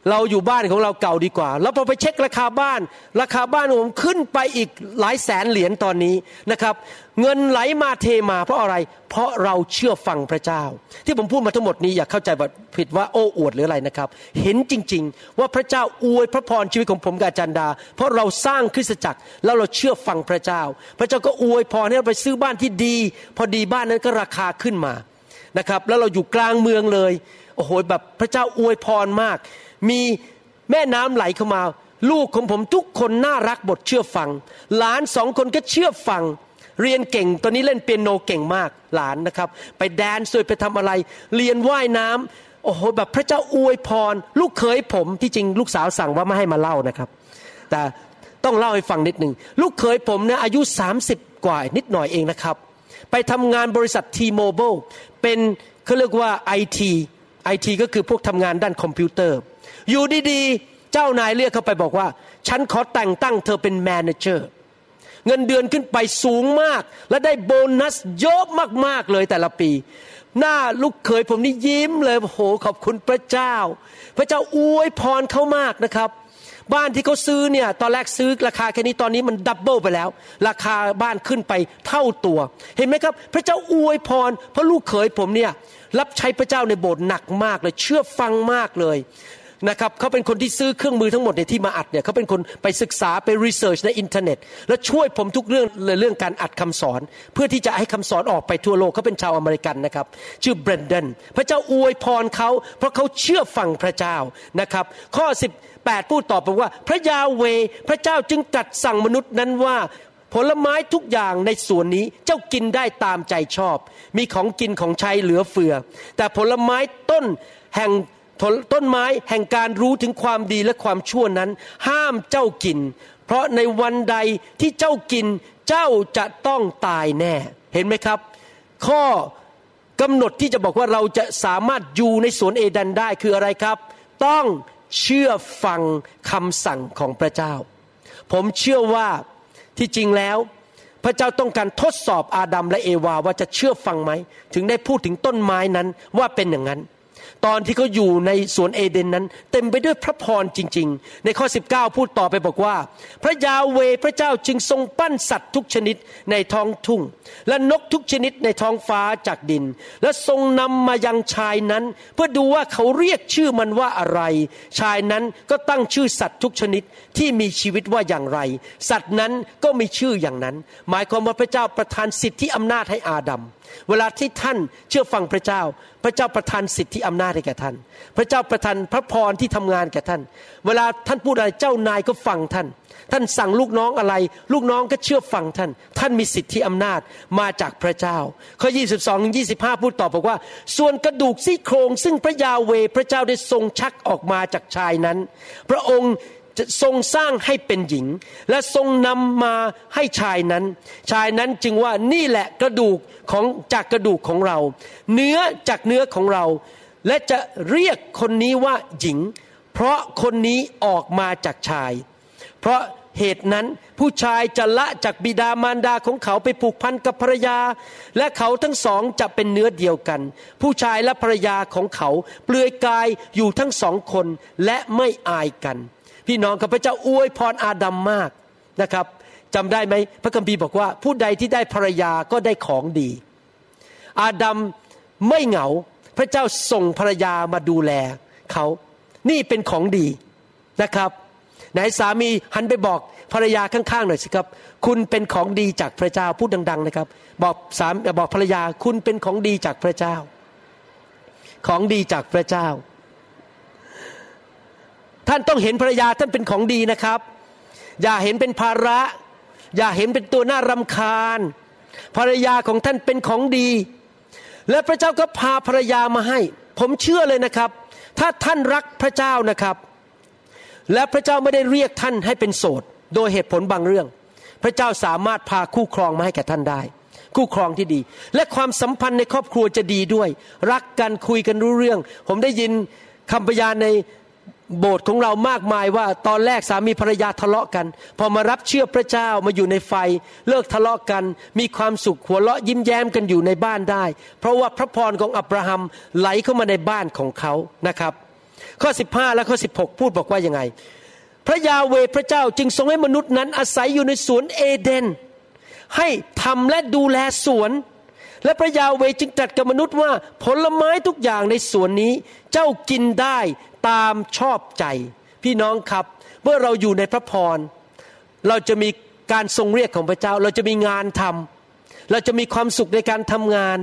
เราอยู่บ้านของเราเก่าดีกว่า แล้วพอไปเช็คราคาบ้าน ราคาบ้านผมขึ้นไปอีกหลายแสนเหรียญตอนนี้นะครับ เงินไหลมาเทมาเพราะอะไร เพราะเราเชื่อฟังพระเจ้า ที่ผมพูดมาทั้งหมดนี้อย่าเข้าใจผิดว่าโอ้อวดหรืออะไรนะครับ เห็นจริง ๆ ว่าพระเจ้าอวยพระพรชีวิตของผมกับอาจารย์ดา เพราะเราสร้างคริสตจักรแล้วเราเชื่อฟังพระเจ้า พระเจ้าก็อวยพรให้เราไปซื้อบ้านที่ดี พอดีบ้านนั้นก็ราคาขึ้นมานะครับ แล้วเราอยู่กลางเมืองเลยโอ้โหแบบพระเจ้าอวยพรมาก มีแม่น้ำไหลเข้ามา ลูกของผมทุกคนน่ารักบทเชื่อฟัง หลานสองคนก็เชื่อฟัง เรียนเก่งตอนนี้เล่นเปียโนเก่งมากหลานนะครับ ไปแดนซ์ไปทำอะไร เรียนว่ายน้ำโอ้โหแบบพระเจ้าอวยพร ลูกเคยผมที่จริงลูกสาวสั่งว่าไม่ให้มาเล่านะครับ แต่ต้องเล่าให้ฟังนิดหนึ่งลูกเคยผมเนี่ยอายุ 30 กว่านิดหน่อยเองนะครับ ไปทำงานบริษัท T-Mobile เป็นเขาเรียกว่า IT IT ก็คือพวกทำงานด้านคอมพิวเตอร์ อยู่ดีๆ เจ้านายเรียกเข้าไปบอกว่า ฉันขอแต่งตั้งเธอเป็นแมเนเจอร์เงินเดือนขึ้นไปสูงมาก และได้โบนัสเยอะมากๆเลยแต่ละปี หน้าลูกเขยผมนี่ยิ้มเลยโอ้โหขอบคุณพระเจ้า พระเจ้าอวยพรเขามากนะครับ บ้านที่เขาซื้อเนี่ยตอนแรกซื้อราคาแค่นี้ตอนนี้มันดับเบิลไปแล้ว ราคาบ้านขึ้นไปเท่าตัว เห็นไหมครับ พระเจ้าอวยพรเพราะลูกเขยผมเนี่ยรับใช้พระเจ้าในโบสถ์หนักมากเลย เชื่อฟังมากเลย นะครับเขาเป็นคนที่ซื้อเครื่องมือทั้งหมดในที่มาอัดเนี่ยเขาเป็นคนไปศึกษาไป research ในอินเทอร์เน็ต และช่วยผมทุกเรื่องเลยเรื่องการอัดคำสอน เพื่อที่จะให้คำสอนออกไปทั่วโลกเขาเป็นชาวอเมริกันนะครับชื่อเบรนเดนพระเจ้าอวยพรเขาเพราะเขาเชื่อฟังพระเจ้านะครับข้อ 18 พูดต่อบอกว่า พระยาเวพระเจ้าจึงตรัสสั่งมนุษย์นั้นว่าผลไม้ทุกอย่างในสวนนี้เจ้ากินได้ตามใจชอบ มีของกินของใช้เหลือเฟือ แต่ผลไม้ต้นแห่ง ต้นไม้แห่งการรู้ถึงความดีและความชั่วนั้น ห้ามเจ้ากิน เพราะในวันใดที่เจ้ากินเจ้าจะต้องตายแน่ เห็นไหมครับ ข้อกำหนดที่จะบอกว่าเราจะสามารถอยู่ในสวนเอเดนได้คืออะไรครับ ต้องเชื่อฟังคำสั่งของพระเจ้า ผมเชื่อว่าที่จริงแล้วพพระเจ้าต้องการทดสอบอาดัมและเอวาว่าจะเชื่อฟังไหม ถึงได้พูดถึงต้นไม้นั้นว่าเป็นอย่างนั้น ตอนที่เขาอยู่ในสวนเอเดนนั้น เต็มไปด้วยพระพรจริง ๆ ในข้อ 19 พูดต่อไปบอกว่า พระยาเวพระเจ้าจึงทรงปั้นสัตว์ทุกชนิดในท้องทุ่ง และนกทุกชนิดในท้องฟ้าจากดิน และทรงนำมายังชายนั้น เพื่อดูว่าเขาเรียกชื่อมันว่าอะไร ชายนั้นก็ตั้งชื่อสัตว์ทุกชนิดที่มีชีวิตว่าอย่างไร สัตว์นั้นก็มีชื่ออย่างนั้น หมายความว่าพระเจ้าประทานสิทธิอำนาจให้อาดัมเวลาที่ท่านเชื่อฟังพระเจ้า พระเจ้าประทานสิทธิอำนาจให้แก่ท่าน พระเจ้าประทานพระพรที่ทำงานแก่ท่าน เวลาท่านพูดอะไรเจ้านายก็ฟังท่าน ท่านสั่งลูกน้องอะไร ลูกน้องก็เชื่อฟังท่าน ท่านมีสิทธิอำนาจมาจากพระเจ้า ข้อ 22ถึง25 พูดต่อบอกว่า ส่วนกระดูกซี่โครงซึ่งพระยาเวพระเจ้าได้ทรงชักออกมาจากชายนั้น พระองค์ ทรงสร้างให้เป็นหญิง และทรงนำมาให้ชายนั้น ชายนั้นจึงว่านี่แหละกระดูกของจากกระดูกของเรา เนื้อจากเนื้อของเรา และจะเรียกคนนี้ว่าหญิง เพราะคนนี้ออกมาจากชาย เพราะเหตุนั้นผู้ชายจะละจากบิดามารดาของเขาไปผูกพันกับภรรยา และเขาทั้งสองจะเป็นเนื้อเดียวกัน ผู้ชายและภรรยาของเขา เปลือยกายอยู่ทั้งสองคนและไม่อายกัน พี่น้องข้าพเจ้าอวยพรอาดัมมากนะครับจำได้ไหมพระคัมภีร์บอกว่า ผู้ใดที่ได้ภรรยาก็ได้ของดี อาดัมไม่เหงาพระเจ้าส่งภรรยามาดูแลเขานี่เป็นของดีนะครับ ไหนสามีหันไปบอกภรรยาข้างๆหน่อยสิครับ คุณเป็นของดีจากพระเจ้าพูดดัง ๆ นะครับ บอกสามบอกภรรยาคุณเป็นของดีจากพระเจ้า ของดีจากพระเจ้า ท่านต้องเห็นภรรยาท่านเป็นของดีนะครับ อย่าเห็นเป็นภาระ อย่าเห็นเป็นตัวน่ารำคาญ ภรรยาของท่านเป็นของดี และพระเจ้าก็พาภรรยามาให้ ผมเชื่อเลยนะครับ ถ้าท่านรักพระเจ้านะครับ และพระเจ้าไม่ได้เรียกท่านให้เป็นโสด โดยเหตุผลบางเรื่อง พระเจ้าสามารถพาคู่ครองมาให้แก่ท่านได้ คู่ครองที่ดี และความสัมพันธ์ในครอบครัวจะดีด้วย รักกันคุยกันรู้เรื่อง ผมได้ยินคำพยานใน โบสถ์ของเรามากมายว่าตอนแรกสามีภรรยาทะเลาะกัน พอมารับเชื่อพระเจ้ามาอยู่ในไฟ เลิกทะเลาะกัน มีความสุขหัวเราะยิ้มแย้มกันอยู่ในบ้านได้ เพราะว่าพระพรของอับราฮัมไหลเข้ามาในบ้านของเขานะครับ ข้อ 15 และข้อ 16 พูดบอกว่ายังไง พระยาเวพระเจ้าจึงทรงให้มนุษย์นั้นอาศัยอยู่ในสวนเอเดน ให้ทำและดูแลสวนและพระยาเวจึงตรัสกับมนุษย์ว่าผลไม้ทุกอย่างในสวนนี้ เจ้ากินได้ ตามชอบใจ พี่น้องครับ เมื่อเราอยู่ในพระพร เราจะมีการทรงเรียกของพระเจ้า เราจะมีงานทำเราจะมีความสุขในการทำงาน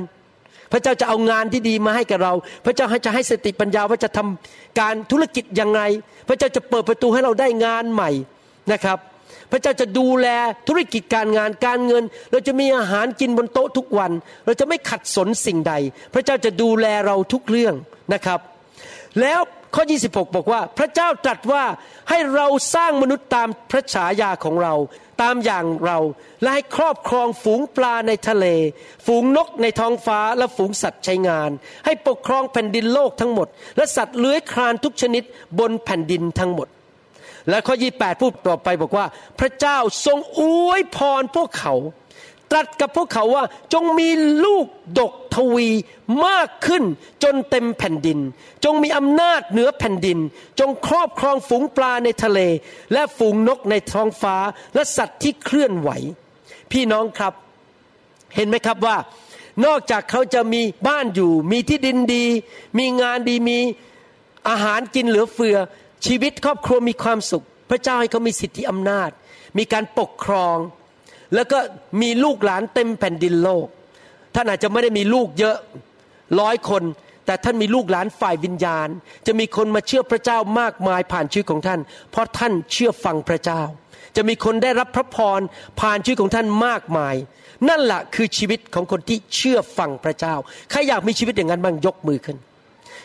พระเจ้าจะเอางานที่ดีมาให้กับเรา พระเจ้าจะให้สติปัญญาว่าจะทำการธุรกิจยังไง พระเจ้าจะเปิดประตูให้เราได้งานใหม่นะครับ พระเจ้าจะดูแลธุรกิจการงานการเงิน เราจะมีอาหารกินบนโต๊ะทุกวัน เราจะไม่ขัดสนสิ่งใด พระเจ้าจะดูแลเราทุกเรื่องนะครับ แล้ว ข้อ 26 บอกว่า พระเจ้าตรัสว่าให้เราสร้างมนุษย์ตามพระฉายาของเรา ตามอย่างเรา และให้ครอบครองฝูงปลาในทะเล ฝูงนกในท้องฟ้าและฝูงสัตว์ใช้งาน ให้ปกครองแผ่นดินโลกทั้งหมด และสัตว์เลื้อยคลานทุกชนิดบนแผ่นดินทั้งหมด และข้อ 28 พูดต่อไปบอกว่า พระเจ้าทรงอวยพรพวกเขา ตรัสกับพวกเขาว่าจงมีลูกดกทวีมากขึ้นจนเต็มแผ่นดิน จงมีอำนาจเหนือแผ่นดิน จงครอบครองฝูงปลาในทะเล และฝูงนกในท้องฟ้าและสัตว์ที่เคลื่อนไหว พี่น้องครับเห็นไหมครับว่านอกจากเขาจะมีบ้านอยู่ มีที่ดินดี มีงานดีมีอาหารกินเหลือเฟือ ชีวิตครอบครัวมีความสุข พระเจ้าให้เขามีสิทธิอำนาจ มีการปกครอง แล้วก็มีลูกหลานเต็มแผ่นดินโลก ท่านอาจจะไม่ได้มีลูกเยอะร้อยคน แต่ท่านมีลูกหลานฝ่ายวิญญาณ จะมีคนมาเชื่อพระเจ้ามากมายผ่านชีวิตของท่าน เพราะท่านเชื่อฟังพระเจ้า จะมีคนได้รับพระพรผ่านชีวิตของท่านมากมาย นั่นแหละคือชีวิตของคนที่เชื่อฟังพระเจ้าใครอยากมีชีวิตอย่างนั้นบ้างยกมือขึ้น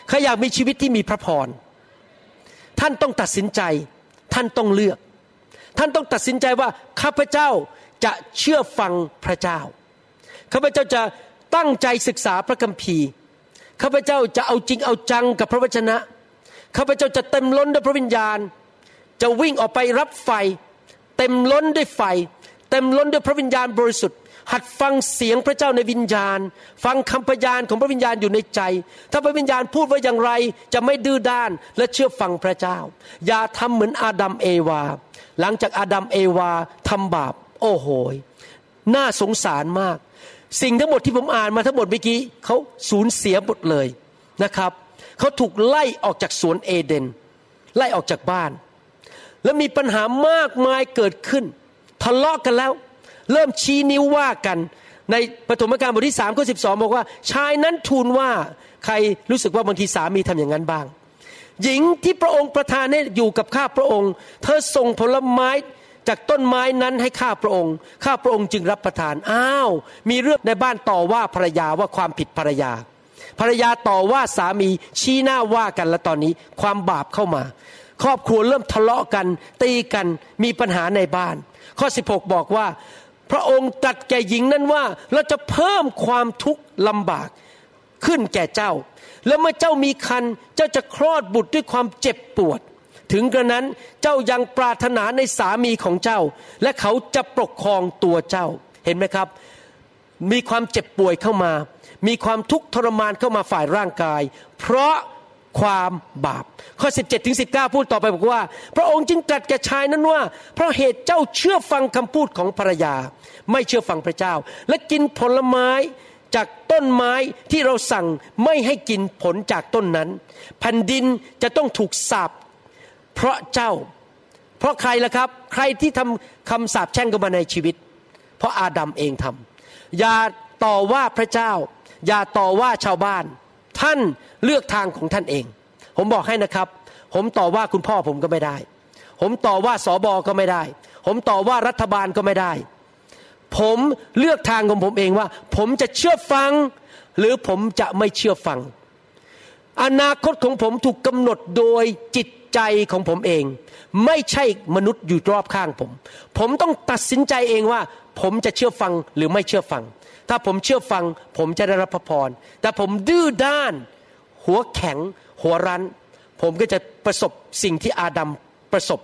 ใครอยากมีชีวิตที่มีพระพรท่านต้องตัดสินใจ ท่านต้องเลือก ท่านต้องตัดสินใจว่าข้าพเจ้า จะเชื่อฟังพระเจ้าข้าพเจ้าจะตั้งใจศึกษาพระคัมภีร์ข้าพเจ้าจะเอาจริงเอาจังกับพระวจนะข้าพเจ้าจะเต็มล้นด้วยพระวิญญาณ จะวิ่งออกไปรับไฟ เต็มล้นด้วยไฟ เต็มล้นด้วยพระวิญญาณบริสุทธิ์ หัดฟังเสียงพระเจ้าในวิญญาณ ฟังคำพยานของพระวิญญาณอยู่ในใจ ถ้าพระวิญญาณพูดว่าอย่างไรจะไม่ดื้อด้านและเชื่อฟังพระเจ้า อย่าทำเหมือนอาดัมเอวา หลังจากอาดัมเอวาทำบาป โอ้โหน่าสงสารมาก สิ่งทั้งหมดที่ผมอ่านมาทั้งหมดเมื่อกี้เขาสูญเสียหมดเลยนะครับเขาถูกไล่ออกจากสวนเอเดน ไล่ออกจากบ้าน แล้วมีปัญหามากมายเกิดขึ้นทะเลาะกันแล้ว เริ่มชี้นิ้วว่ากันในปฐมกาลบทที่สามข้อสิบสองบอกว่า ชายนั้นทูลว่าใครรู้สึกว่าบางทีสามีทำอย่างนั้นบ้าง หญิงที่พระองค์ประทานให้อยู่กับข้าพระองค์ เธอส่งผลไม้ จากต้นไม้นั้นให้ข้าพระองค์ ข้าพระองค์จึงรับประทาน อ้าว มีเรื่องในบ้านต่อว่าภรรยาว่าความผิดภรรยา ภรรยาต่อว่าสามีชี้หน้าว่ากันแล้วตอนนี้ความบาปเข้ามา ครอบครัวเริ่มทะเลาะกัน ตีกันมีปัญหาในบ้าน ข้อ 16 บอกว่า พระองค์ตรัสแก่หญิงนั้นว่า เราจะเพิ่มความทุกข์ลำบากขึ้นแก่เจ้า แล้วเมื่อเจ้ามีคันเจ้าจะคลอดบุตรด้วยความเจ็บปวด ถึงกระนั้นเจ้ายังปรารถนาในสามีของเจ้า และเขาจะปกครองตัวเจ้าเห็นไหมครับ มีความเจ็บป่วยเข้ามา มีความทุกข์ทรมานเข้ามาฝ่ายร่างกาย เพราะความบาป ข้อ 17ถึง19 พูดต่อไปบอกว่า พระองค์จึงตรัสแก่ชายนั้นว่า เพราะเหตุเจ้าเชื่อฟังคำพูดของภรรยา ไม่เชื่อฟังพระเจ้า และกินผลไม้จากต้นไม้ที่เราสั่งไม่ให้กินผลจากต้นนั้นแผ่นดินจะต้องถูกสาป เพราะเจ้า เพราะใครล่ะครับ ใครที่ทำคำสาปแช่งกันมาในชีวิต เพราะอาดัมเองทำอย่าต่อว่าพระเจ้า อย่าต่อว่าชาวบ้าน ท่านเลือกทางของท่านเอง ผมบอกให้นะครับ ผมต่อว่าคุณพ่อผมก็ไม่ได้ ผมต่อว่าสอบอก็ไม่ได้ ผมต่อว่ารัฐบาลก็ไม่ได้ ผมเลือกทางของผมเองว่า ผมจะเชื่อฟัง หรือผมจะไม่เชื่อฟังอนาคตของผมถูกกำหนดโดยจิต ใจของผมเอง ไม่ใช่มนุษย์อยู่รอบข้างผม ผมต้องตัดสินใจเองว่า ผมจะเชื่อฟังหรือไม่เชื่อฟัง ถ้าผมเชื่อฟัง ผมจะได้รับพระพรแต่ผมดื้อด้าน หัวแข็ง หัวรั้น ผมก็จะประสบสิ่งที่อาดัมประสบ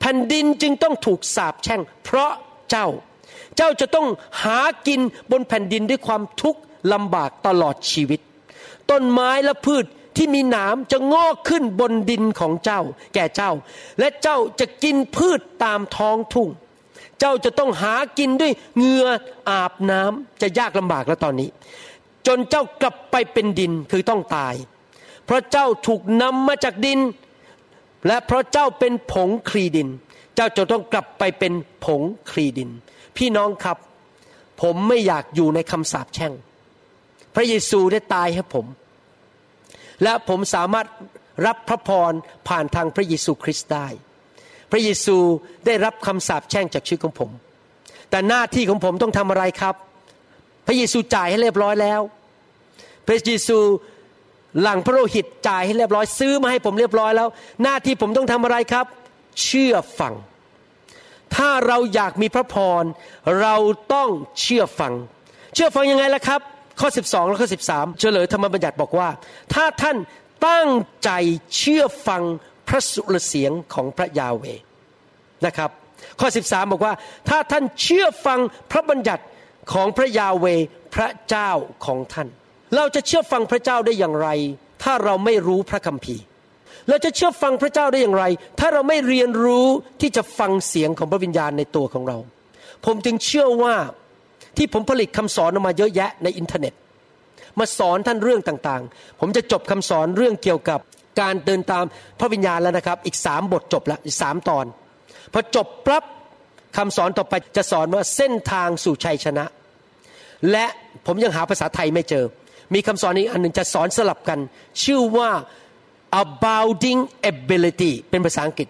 แผ่นดินจึงต้องถูกสาปแช่ง เพราะเจ้า เจ้าจะต้องหากินบนแผ่นดินด้วยความทุกข์ลำบากตลอดชีวิต ต้นไม้และพืช ที่มีหนามจะงอกขึ้นบนดินของเจ้า แก่เจ้า และเจ้าจะกินพืชตามท้องทุ่ง เจ้าจะต้องหากินด้วยเหงื่ออาบน้ำจะยากลำบากแล้วตอนนี้ จนเจ้ากลับไปเป็นดินคือต้องตาย เพราะเจ้าถูกนำมาจากดิน และเพราะเจ้าเป็นผงคลีดิน เจ้าจะต้องกลับไปเป็นผงคลีดิน พี่น้องครับ ผมไม่อยากอยู่ในคำสาปแช่ง พระเยซูได้ตายให้ผม และผมสามารถรับพระพรผ่านทางพระเยซูคริสต์ได้ พระเยซูได้รับคำสาปแช่งจากชีวิตของผม แต่หน้าที่ของผมต้องทำอะไรครับ พระเยซูจ่ายให้เรียบร้อยแล้ว พระเยซูหลังพระโลหิตจ่ายให้เรียบร้อยซื้อมาให้ผมเรียบร้อยแล้ว หน้าที่ผมต้องทำอะไรครับ เชื่อฟัง ถ้าเราอยากมีพระพรเราต้องเชื่อฟัง เชื่อฟังยังไงล่ะครับ ข้อ 12 และข้อ 13 เฉลยธรรมบัญญัติบอกว่า ถ้าท่านตั้งใจเชื่อฟังพระสุรเสียงของพระยาเวนะครับ ข้อ 13 บอกว่า ถ้าท่านเชื่อฟังพระบัญญัติของพระยาเวพระเจ้าของท่าน เราจะเชื่อฟังพระเจ้าได้อย่างไร ถ้าเราไม่รู้พระคัมภีร์ เราจะเชื่อฟังพระเจ้าได้อย่างไร ถ้าเราไม่เรียนรู้ที่จะฟังเสียงของพระวิญญาณในตัวของเรา ผมจึงเชื่อว่า ที่ผมผลิตคำสอนออกมาเยอะแยะในอินเทอร์เน็ต มาสอนท่านเรื่องต่างๆ ผมจะจบคำสอนเรื่องเกี่ยวกับการเดินตามพระวิญญาณแล้วนะครับ อีกสามบทจบล้วอีกสามตอนพอจบปั๊บคำสอนต่อไปจะสอนว่าเส้นทางสู่ชัยชนะ และผมยังหาภาษาไทยไม่เจอ มีคำสอนอีกอันหนึ่งจะสอนสลับกัน ชื่อว่า abounding ability เป็นภาษาอังกฤษ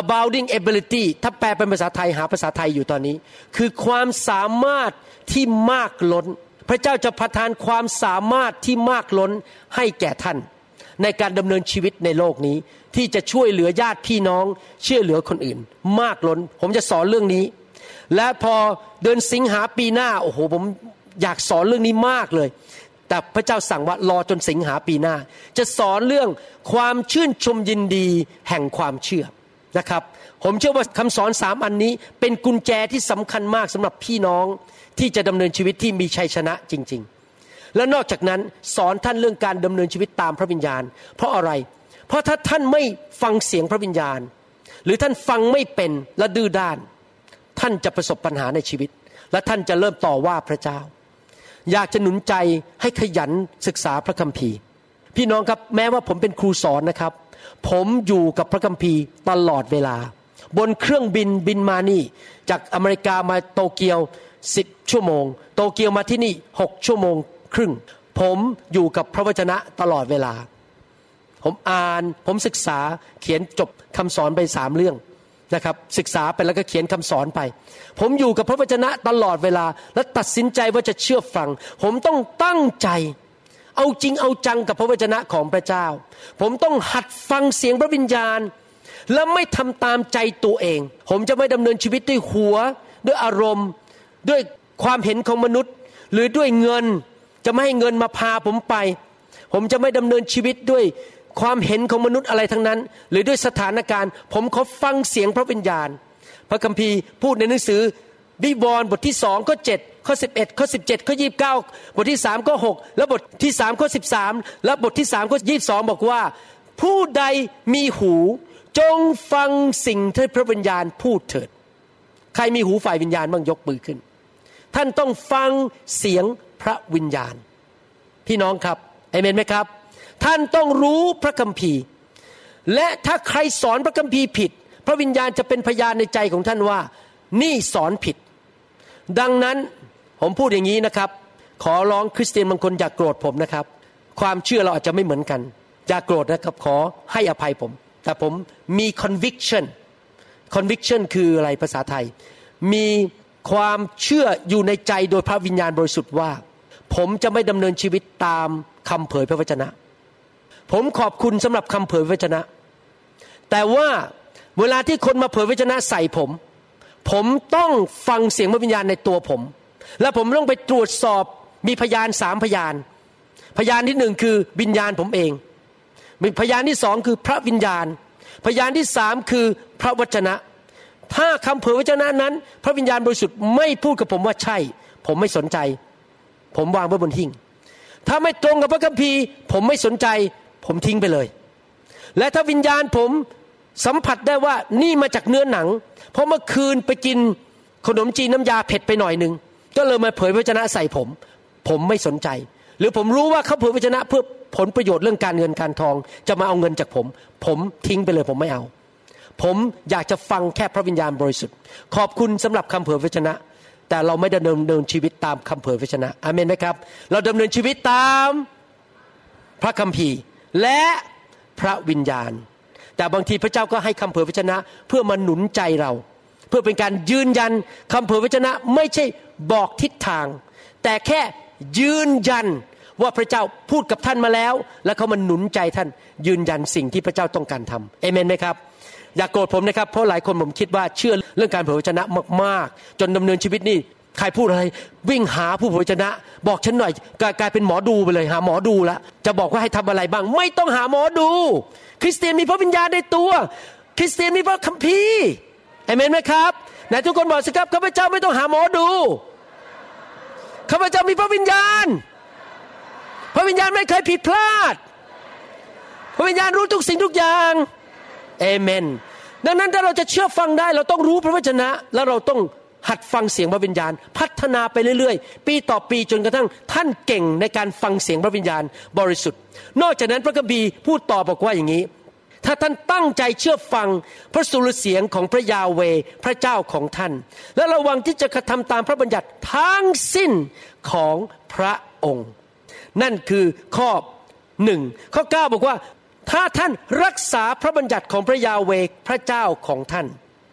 abounding ability ถ้าแปลเป็นภาษาไทยหาภาษาไทยอยู่ตอนนี้ คือความสามารถที่มากล้น พระเจ้าจะประทานความสามารถที่มากล้นให้แก่ท่าน ในการดำเนินชีวิตในโลกนี้ ที่จะช่วยเหลือญาติพี่น้องเชื่อเหลือคนอื่น มากล้น ผมจะสอนเรื่องนี้ และพอเดือนสิงหาปีหน้าโอ้โหผมอยากสอนเรื่องนี้มากเลยแต่พระเจ้าสั่งว่ารอจนสิงหาปีหน้า จะสอนเรื่องความชื่นชมยินดีแห่งความเชื่อ นะครับ ผมเชื่อว่าคำสอนสามอันนี้ เป็นกุญแจที่สำคัญมากสำหรับพี่น้องที่จะดำเนินชีวิตที่มีชัยชนะจริง ๆ และนอกจากนั้นสอนท่านเรื่องการดำเนินชีวิตตามพระวิญญาณ เพราะอะไร เพราะถ้าท่านไม่ฟังเสียงพระวิญญาณ หรือท่านฟังไม่เป็นและดื้อด้าน ท่านจะประสบปัญหาในชีวิต และท่านจะเริ่มต่อว่าพระเจ้า อยากจะหนุนใจให้ขยันศึกษาพระคัมภีร์ พี่น้องครับแม้ว่าผมเป็นครูสอนนะครับ ผมอยู่กับพระคัมภีร์ตลอดเวลา บนเครื่องบินบินมานี่ จากอเมริกามาโตเกียวสิบชั่วโมง โตเกียวมาที่นี่หกชั่วโมงครึ่ง ผมอยู่กับพระวจนะตลอดเวลา ผมอ่านผมศึกษาเขียนจบคำสอนไปสามเรื่องนะครับศึกษาไปแล้วก็เขียนคำสอนไป ผมอยู่กับพระวจนะตลอดเวลา และตัดสินใจว่าจะเชื่อฟัง ผมต้องตั้งใจ เอาจริงเอาจังกับพระวจนะของพระเจ้า ผมต้องหัดฟังเสียงพระวิญญาณ และไม่ทำตามใจตัวเอง ผมจะไม่ดำเนินชีวิตด้วยหัว ด้วยอารมณ์ ด้วยความเห็นของมนุษย์ หรือด้วยเงิน จะไม่ให้เงินมาพาผมไป ผมจะไม่ดำเนินชีวิตด้วยความเห็นของมนุษย์อะไรทั้งนั้น หรือด้วยสถานการณ์ ผมขอฟังเสียงพระวิญญาณ พระคัมภีร์พูดในหนังสือวิวรณ์บทที่สองข้อเจ็ด ข้อสิบเอ็ดข้อสิบเจ็ดข้อยี่บเก้าบทที่สามข้อหกและบทที่สามข้อสิบสามและบทที่สามข้อยี่บสองบอกว่า ผู้ใดมีหูจงฟังสิ่งที่พระวิญญาณพูดเถิด ใครมีหูฝ่ายวิญญาณบ้างยกมือขึ้น ท่านต้องฟังเสียงพระวิญญาณ พี่น้องครับเอเมนไหมครับ ท่านต้องรู้พระคัมภีร์ และถ้าใครสอนพระคัมภีร์ผิด พระวิญญาณจะเป็นพยานในใจของท่านว่า นี่สอนผิด ดังนั้น ผมพูดอย่างนี้นะครับ ขอร้องคริสเตียนบางคนอย่ากโกรธผมนะครับ ความเชื่อเราอาจจะไม่เหมือนกัน อย่ากโกรธนะครับ ขอให้อภัยผม แต่ผมมี conviction conviction คืออะไรภาษาไทย มีความเชื่ออยู่ในใจโดยพระวิญญาณบริสุทธิ์ว่า ผมจะไม่ดำเนินชีวิตตามคำเผยพระวจนะ ผมขอบคุณสำหรับคำเผยพระวจนะ แต่ว่าเวลาที่คนมาเผยพระวจนะใส่ผม ผมต้องฟังเสียงพระวิญญาณในตัวผม และผมต้องไปตรวจสอบมีพยานสามพยาน พยานที่หนึ่งคือวิญญาณผมเองพยานที่สองคือพระวิญญาณ พยานที่สามคือพระวจนะ ถ้าคำเผยวจนะนั้น พระวิญญาณบริสุทธิ์ไม่พูดกับผมว่าใช่ ผมไม่สนใจ ผมวางไว้บนหิ้งถ้าไม่ตรงกับพระคัมภีร์ผมไม่สนใจ ผมทิ้งไปเลย และถ้าวิญญาณผมสัมผัสได้ว่านี่มาจากเนื้อหนัง เพราะเมื่อคืนไปกินขนมจีนน้ำยาเผ็ดไปหน่อยหนึ่ง ก็เลยมาเผยพระชนะใส่ผม ผมไม่สนใจ หรือผมรู้ว่าเขาเผยพระชนะเพื่อผลประโยชน์เรื่องการเงินการทอง จะมาเอาเงินจากผม ผมทิ้งไปเลยผมไม่เอา ผมอยากจะฟังแค่พระวิญญาณบริสุทธิ์ ขอบคุณสำหรับคำเผยพระชนะ แต่เราไม่ดำเนินชีวิตตามคำเผยพระชนะอเมนไหมครับ เราดำเนินชีวิตตามพระคัมภีร์และพระวิญญาณ แต่บางทีพระเจ้าก็ให้คำเผยพระชนะ เพื่อมาหนุนใจเรา เพื่อเป็นการยืนยันคำเผยพระชนะ ไม่ใช่ บอกทิศทาง แต่แค่ยืนยันว่าพระเจ้าพูดกับท่านมาแล้ว แล้วเขามาหนุนใจท่านยืนยันสิ่งที่พระเจ้าต้องการทำเอเมนไหมครับ อย่ากโกรธผมนะครับ เพราะหลายคนผมคิดว่าเชื่อเรื่องการเผยพระชนะมากๆ จนดำเนินชีวิตนี่ใครพูดอะไร วิ่งหาผู้เผยพระชนะ บอกฉันหน่อยกลายเป็นหมอดูไปเลยหาหมอดูละจะบอกว่าให้ทำอะไรบ้าง ไม่ต้องหาหมอดู คริสเตียนมีพระวิญญาณในตัว คริสเตียนมีพระคัมภีร์เอเมนไหมครับ ไหนทุกคนบอกสิครับข้าพเจ้าไม่ต้องหาหมอดูข้าพเจ้ามีพระวิญญาณ พระวิญญาณไม่เคยผิดพลาด พระวิญญาณรู้ทุกสิ่งทุกอย่างเอเมน ดังนั้นถ้าเราจะเชื่อฟังได้ เราต้องรู้พระวจนะ แล้วเราต้องหัดฟังเสียงพระวิญญาณ พัฒนาไปเรื่อยๆ ปีต่อปีจนกระทั่งท่านเก่งในการฟังเสียงพระวิญญาณบริสุทธิ์ นอกจากนั้นพระคัมภีร์พูดต่อบอกว่าอย่างนี้ ถ้าท่านตั้งใจเชื่อฟังพระสุรเสียงของพระยาเวพระเจ้าของท่าน และระวังที่จะกระทำตามพระบัญญัติทั้งสิ้นของพระองค์ นั่นคือข้อหนึ่งข้อเก้าบอกว่า ถ้าท่านรักษาพระบัญญัติของพระยาเวพระเจ้าของท่าน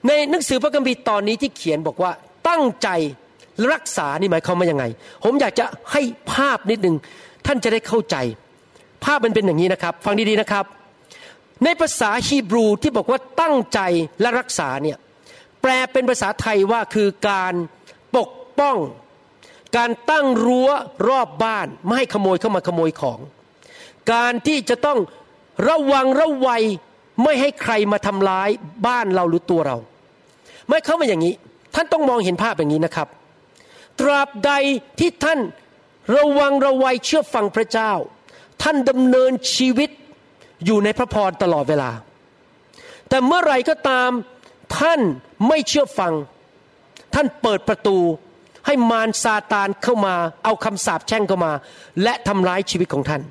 ในหนังสือพระคัมภีร์ตอนนี้ที่เขียนบอกว่าตั้งใจรักษานี่หมายความว่ายังไง ผมอยากจะให้ภาพนิดหนึ่งท่านจะได้เข้าใจ ภาพมันเป็นอย่างนี้นะครับ ฟังดีๆนะครับ ในภาษาฮีบรูที่บอกว่าตั้งใจและรักษาเนี่ยแปลเป็นภาษาไทยว่าคือการปกป้อง การตั้งรั้วรอบบ้านไม่ให้ขโมยเข้ามาขโมยของ การที่จะต้องระวังระวัยไม่ให้ใครมาทำร้ายบ้านเราหรือตัวเรา ไม่เข้ามาอย่างนี้ ท่านต้องมองเห็นภาพอย่างนี้นะครับ ตราบใดที่ท่านระวังระวัยเชื่อฟังพระเจ้า ท่านดำเนินชีวิต อยู่ในพระพรตลอดเวลา แต่เมื่อไรก็ตามท่านไม่เชื่อฟัง ท่านเปิดประตูให้มารซาตานเข้ามา เอาคำสาปแช่งเข้ามา และทำร้ายชีวิตของท่าน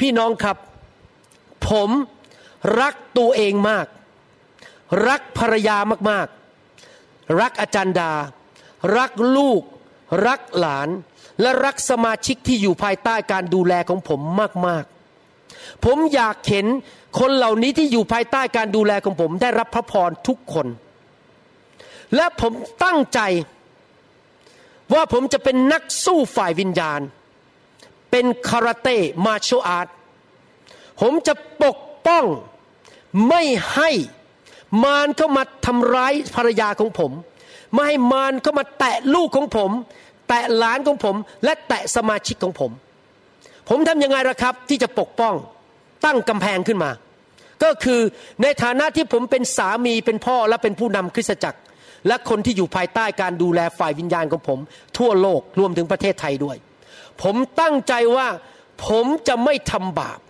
พี่น้องครับ ผมรักตัวเองมาก รักภรรยามากๆ รักอาจารย์ดา รักลูก รักหลาน และรักสมาชิกที่อยู่ภายใต้การดูแลของผมมากๆ ผมอยากเห็นคนเหล่านี้ที่อยู่ภายใต้การดูแลของผม ได้รับพระพรทุกคน และผมตั้งใจว่าผมจะเป็นนักสู้ฝ่ายวิญญาณ เป็นคาราเต้มาโชอาร์ตผมจะปกป้องไม่ให้มารเข้ามาทำร้ายภรรยาของผม ไม่ให้มารเข้ามาแตะลูกของผม แตะหลานของผม และแตะสมาชิกของผม ผมทำยังไงล่ะครับที่จะปกป้องตั้งกำแพงขึ้นมา ก็คือในฐานะที่ผมเป็นสามีเป็นพ่อและเป็นผู้นำคริสตจักร และคนที่อยู่ภายใต้การดูแลฝ่ายวิญญาณของผม ทั่วโลกรวมถึงประเทศไทยด้วย ผมตั้งใจว่าผมจะไม่ทำบาป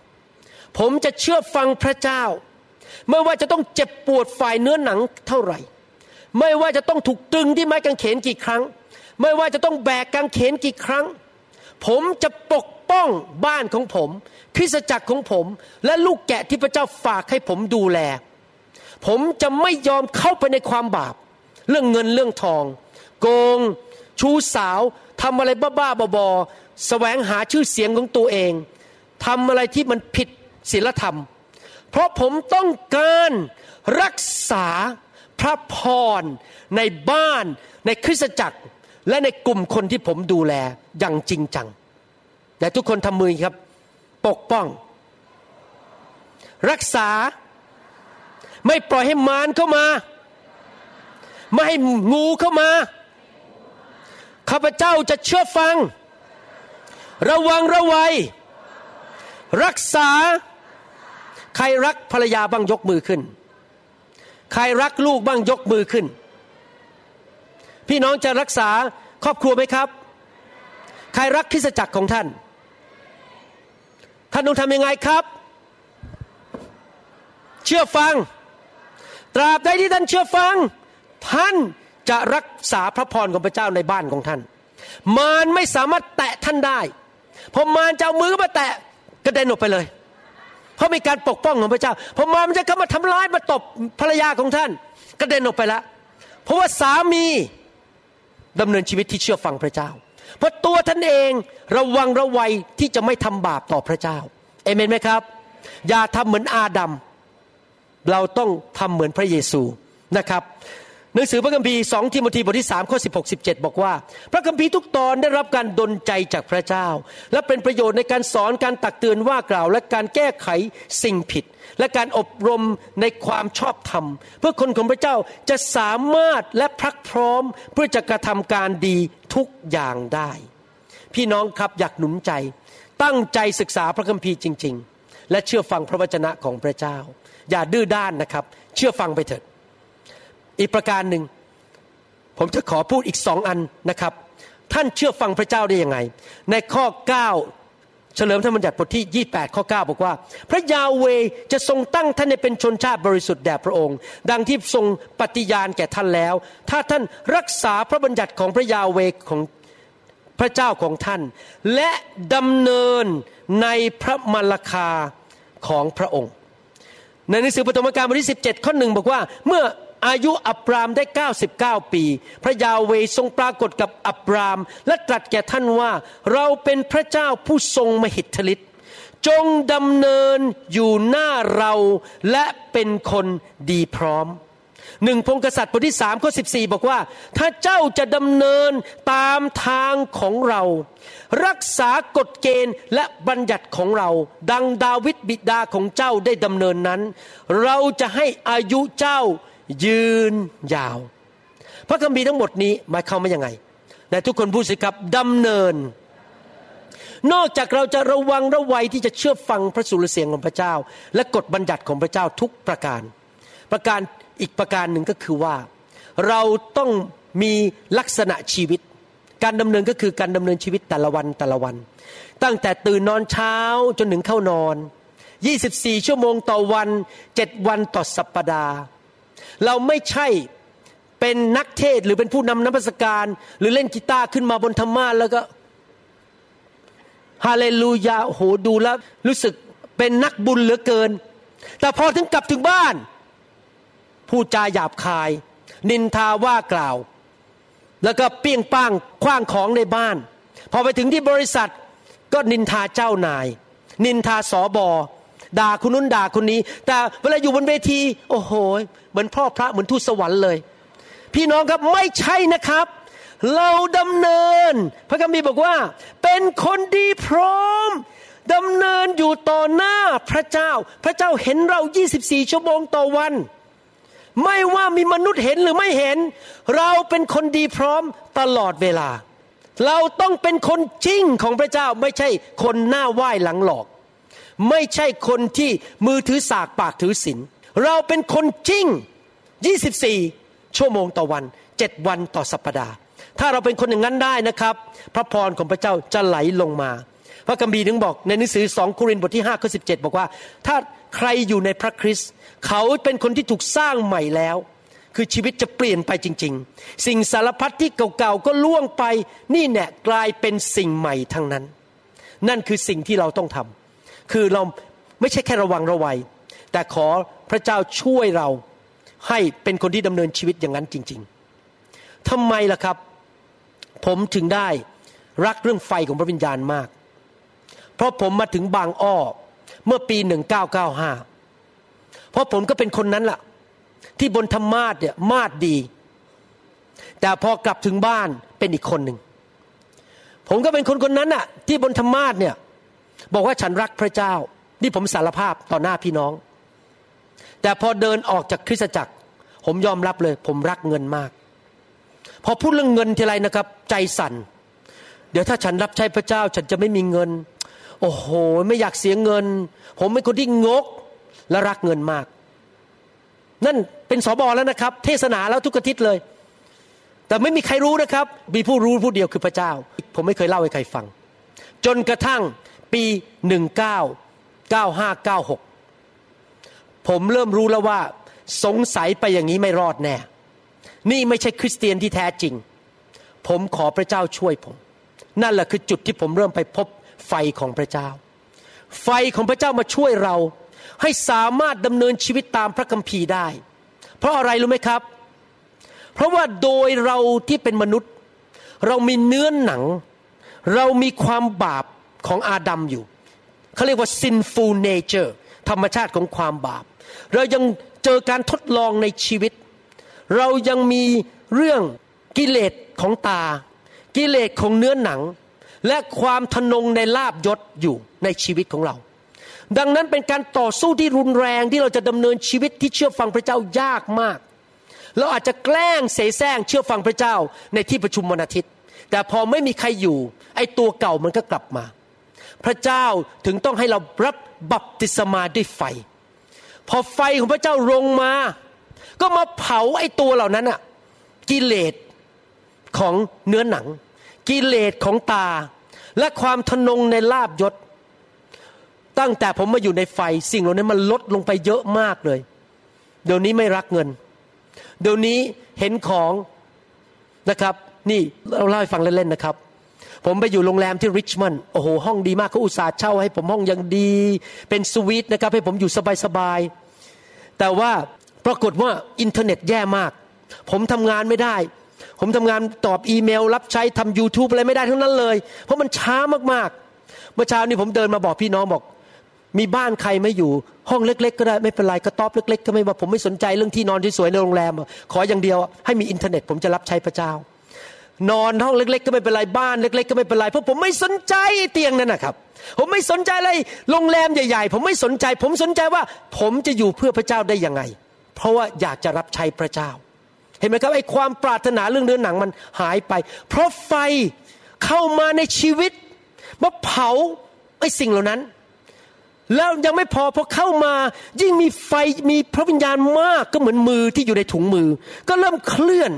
ผมจะเชื่อฟังพระเจ้า ไม่ว่าจะต้องเจ็บปวดฝ่ายเนื้อหนังเท่าไหร่ ไม่ว่าจะต้องถูกตึงที่ไม้กางเขนกี่ครั้ง ไม่ว่าจะต้องแบกกางเขนกี่ครั้ง ผมจะปก ป้องบ้านของผม คริสจักรของผม และลูกแกะที่พระเจ้าฝากให้ผมดูแล ผมจะไม่ยอมเข้าไปในความบาป เรื่องเงินเรื่องทอง โกง ชู้สาวทำอะไรบ้าๆบอๆแสวงหาชื่อเสียงของตัวเองทำอะไรที่มันผิดศีลธรรม เพราะผมต้องการรักษาพระพรในบ้าน ในคริสตจักร และในกลุ่มคนที่ผมดูแลอย่างจริงจัง แต่ทุกคนทำมือครับ ปกป้อง รักษา ไม่ปล่อยให้มารเข้ามา ไม่ให้งูเข้ามา ข้าพเจ้าจะเชื่อฟัง ระวังระวัย รักษา ใครรักภรรยาบ้างยกมือขึ้น ใครรักลูกบ้างยกมือขึ้น พี่น้องจะรักษาครอบครัวไหมครับ ใครรักคริสจักรของท่าน ท่านต้องทำยังไงครับ เชื่อฟัง ตราบใดที่ท่านเชื่อฟัง ท่านจะรักษาพระพรของพระเจ้าในบ้านของท่าน มารไม่สามารถแตะท่านได้พอมารจะเอามือมาแตะกระเด็นออกไปเลย เพราะมีการปกป้องของพระเจ้าพอมารมันจะเข้ามาทำร้ายมาตบภรรยาของท่าน กระเด็นออกไปแล้วเพราะว่าสามีดำเนินชีวิตที่เชื่อฟังพระเจ้า เพราะตัวท่านเองระวังระวัยที่จะไม่ทำบาปต่อพระเจ้าเอเมนไหมครับ อย่าทำเหมือนอาดัมเราต้องทำเหมือนพระเยซูนะครับ หนังสือพระคัมภีร์สองทิโมธีบทที่สามข้อสิบหกสิบเจ็ดบอกว่า พระคัมภีร์ทุกตอนได้รับการดลใจจากพระเจ้า และเป็นประโยชน์ในการสอนการตักเตือนว่ากล่าว และการแก้ไขสิ่งผิด และการอบรมในความชอบธรรม เพื่อคนของพระเจ้าจะสามารถและพรักพร้อมเพื่อจะกระทำการดีทุกอย่างได้ พี่น้องครับอยากหนุนใจ ตั้งใจศึกษาพระคัมภีร์จริง ๆ และเชื่อฟังพระวจนะของพระเจ้า อย่าดื้อด้านนะครับ เชื่อฟังไปเถิด อีกประการหนึ่ง ผมจะขอพูดอีกสองอันนะครับ ท่านเชื่อฟังพระเจ้าได้ยังไง ในข้อ 9 เฉลิมธรรมบัญญัติบทที่ 28 ข้อ 9 บอกว่า พระยาเวจะทรงตั้งท่านให้เป็นชนชาติบริสุทธิ์แด่พระองค์ ดังที่ทรงปฏิญาณแก่ท่านแล้ว ถ้าท่านรักษาพระบัญญัติของพระยาเวของพระเจ้าของท่าน และดำเนินในพระมรคาของพระองค์ ในหนังสือปฐมกาลบทที่ 17 ข้อหนึ่งบอกว่าเมื่อ อายุอับรามได้ 99 ปี พระยาเวทรงปรากฏกับอับราม และตรัสแก่ท่านว่า เราเป็นพระเจ้าผู้ทรงมหิทธิฤทธิ์จงดำเนินอยู่หน้าเราและเป็นคนดีพร้อมหนึ่งพงกษัตริย์บทที่สามข้อสิบสี่บอกว่า ถ้าเจ้าจะดำเนินตามทางของเรา รักษากฎเกณฑ์และบัญญัติของเรา ดังดาวิดบิดาของเจ้าได้ดำเนินนั้น เราจะให้อายุเจ้า ยืนยาว พระคัมภีร์ทั้งหมดนี้หมายความว่ายังไงแต่ทุกคนพูดสิครับดำเนิน นอกจากเราจะระวังระวัยที่จะเชื่อฟังพระสุรเสียงของพระเจ้า และกฎบัญญัติของพระเจ้าทุกประการ ประการอีกประการหนึ่งก็คือว่า เราต้องมีลักษณะชีวิต การดำเนินก็คือการดำเนินชีวิตแต่ละวันแต่ละวัน ตั้งแต่ตื่นนอนเช้าจนถึงเข้านอน 24 ชั่วโมงต่อวัน 7 วันต่อสัปปดาห์ เราไม่ใช่เป็นนักเทศหรือเป็นผู้นำนักสการ หรือเล่นกีตาร์ขึ้นมาบนธรรมาแล้วก็ฮาเลลูยาโอ้โหดูแล้วรู้สึกเป็นนักบุญเหลือเกิน แต่พอถึงกลับถึงบ้าน พูดจาหยาบคาย นินทาว่ากล่าว แล้วก็เปี้ยงป้างคว้างของในบ้าน พอไปถึงที่บริษัทก็นินทาเจ้านาย นินทาสอบอ ด่าคนนู้นด่าคนนี้ แต่เวลาอยู่บนเวที โอ้โห เหมือนพ่อพระเหมือนทูตสวรรค์เลย พี่น้องครับไม่ใช่นะครับ เราดำเนิน พระคัมภีร์บอกว่า เป็นคนดีพร้อมดำเนินอยู่ต่อหน้าพระเจ้า พระเจ้าเห็นเรา 24 ชั่วโมงต่อวัน ไม่ว่ามีมนุษย์เห็นหรือไม่เห็น เราเป็นคนดีพร้อมตลอดเวลา เราต้องเป็นคนจริงของพระเจ้าไม่ใช่คนหน้าไหว้หลังหลอก ไม่ใช่คนที่มือถือสากปากถือศีลเราเป็นคนจริง 24 ชั่วโมงต่อวัน 7 วันต่อสัปปดาห์ ถ้าเราเป็นคนอย่างนั้นได้นะครับ พระพรของพระเจ้าจะไหลลงมา พระกัมภีร์ถึงบอกในหนังสือสองโครินธ์บทที่5ข้อ17 บอกว่า ถ้าใครอยู่ในพระคริสต์เขาเป็นคนที่ถูกสร้างใหม่แล้ว คือชีวิตจะเปลี่ยนไปจริง ๆ สิ่งสารพัดที่เก่าๆก็ล่วงไป นี่แน่กลายเป็นสิ่งใหม่ทั้งนั้น นั่นคือสิ่งที่เราต้องทำ คือเราไม่ใช่แค่ระวังระวัย แต่ขอพระเจ้าช่วยเราให้เป็นคนที่ดำเนินชีวิตอย่างนั้นจริง ๆทำไมล่ะครับ ผมถึงได้รักเรื่องไฟของพระวิญญาณมาก เพราะผมมาถึงบางอ้อเมื่อปี 1995 เพราะผมก็เป็นคนนั้นล่ะ ที่บนธรรมาสเนี่ยมาดดี แต่พอกลับถึงบ้านเป็นอีกคนหนึ่ง ผมก็เป็นคนคนนั้นน่ะ ที่บนธรรมาสเนี่ย บอกว่าฉันรักพระเจ้า นี่ผมสารภาพต่อหน้าพี่น้อง แต่พอเดินออกจากคริสตจักร ผมยอมรับเลย ผมรักเงินมาก พอพูดเรื่องเงินทีไรนะครับ ใจสั่น เดี๋ยวถ้าฉันรับใช้พระเจ้า ฉันจะไม่มีเงิน โอ้โห ไม่อยากเสียเงิน ผมเป็นคนที่งกและรักเงินมาก นั่นเป็นสอบอแล้วนะครับ เทศนาแล้วทุกอาทิตย์เลย แต่ไม่มีใครรู้นะครับ มีผู้รู้ผู้เดียวคือพระเจ้า ผมไม่เคยเล่าให้ใครฟัง จนกระทั่ง ปีหนึ่งเก้าเก้าห้าเก้าหกผมเริ่มรู้แล้วว่า สงสัยไปอย่างนี้ไม่รอดแน่ นี่ไม่ใช่คริสเตียนที่แท้จริง ผมขอพระเจ้าช่วยผม นั่นแหละคือจุดที่ผมเริ่มไปพบไฟของพระเจ้า ไฟของพระเจ้ามาช่วยเราให้สามารถดำเนินชีวิตตามพระคัมภีร์ได้ เพราะอะไรรู้ไหมครับ เพราะว่าโดยเราที่เป็นมนุษย์ เรามีเนื้อหนัง เรามีความบาป ของอาดัมอยู่เขาเรียกว่า sinful nature ธรรมชาติของความบาป เรายังเจอการทดลองในชีวิต เรายังมีเรื่องกิเลสของตา กิเลสของเนื้อหนัง และความทนงในลาบยศอยู่ในชีวิตของเรา ดังนั้นเป็นการต่อสู้ที่รุนแรงที่เราจะดำเนินชีวิตที่เชื่อฟังพระเจ้ายากมาก เราอาจจะแกล้งเสแสร้งเชื่อฟังพระเจ้าในที่ประชุมวันอาทิตย์ แต่พอไม่มีใครอยู่ ไอ้ตัวเก่ามันก็กลับมา พระเจ้าถึงต้องให้เรารับบัพติศมาด้วยไฟ พอไฟของพระเจ้าลงมา ก็มาเผาไอ้ตัวเหล่านั้นอะกิเลสของเนื้อหนัง กิเลสของตา และความทนงในลาบยศ ตั้งแต่ผมมาอยู่ในไฟสิ่งเหล่านี้มันลดลงไปเยอะมากเลย เดี๋ยวนี้ไม่รักเงิน เดี๋ยวนี้เห็นของนะครับ นี่เราเล่าให้ฟังเล่นๆนะครับ ผมไปอยู่โรงแรมที่ริชมอนด์โอ้โหห้องดีมากเขาอุตส่าห์เช่าให้ผมห้องยังดี เป็นสวีทนะครับให้ผมอยู่สบายๆแต่ว่าปรากฏว่าอินเทอร์เน็ตแย่มาก ผมทำงานไม่ได้ ผมทำงานตอบอีเมล รับใช้ทำ YouTube อะไรไม่ได้ทั้งนั้นเลย เพราะมันช้ามากๆ เมื่อเช้านี้ผมเดินมาบอกพี่น้องบอก มีบ้านใครไม่อยู่ ห้องเล็ก ๆ ก็ได้ไม่เป็นไรกระต๊อบเล็ก ๆ ก็ไม่ว่าผมไม่สนใจเรื่องที่นอนที่สวยในโรงแรม ขออย่างเดียวให้มีอินเทอร์เน็ตผมจะรับใช้พระเจ้า นอนห้องเล็ก ๆ ก็ไม่เป็นไรบ้านเล็ก ๆ ก็ไม่เป็นไรเพราะผมไม่สนใจเตียงนั่นนะครับ ผมไม่สนใจอะไรโรงแรมใหญ่ ๆ ผมไม่สนใจ ผมสนใจว่า ผมจะอยู่เพื่อพระเจ้าได้ยังไง เพราะว่าอยากจะรับใช้พระเจ้า เห็นไหมครับไอ้ความปรารถนาเรื่องเนื้อหนังมันหายไป เพราะไฟเข้ามาในชีวิตมาเผาไอ้สิ่งเหล่านั้น แล้วยังไม่พอพอเข้ามา ยิ่งมีไฟมีพระวิญญาณมากก็เหมือนมือที่อยู่ในถุงมือ ก็เริ่มเคลื่อน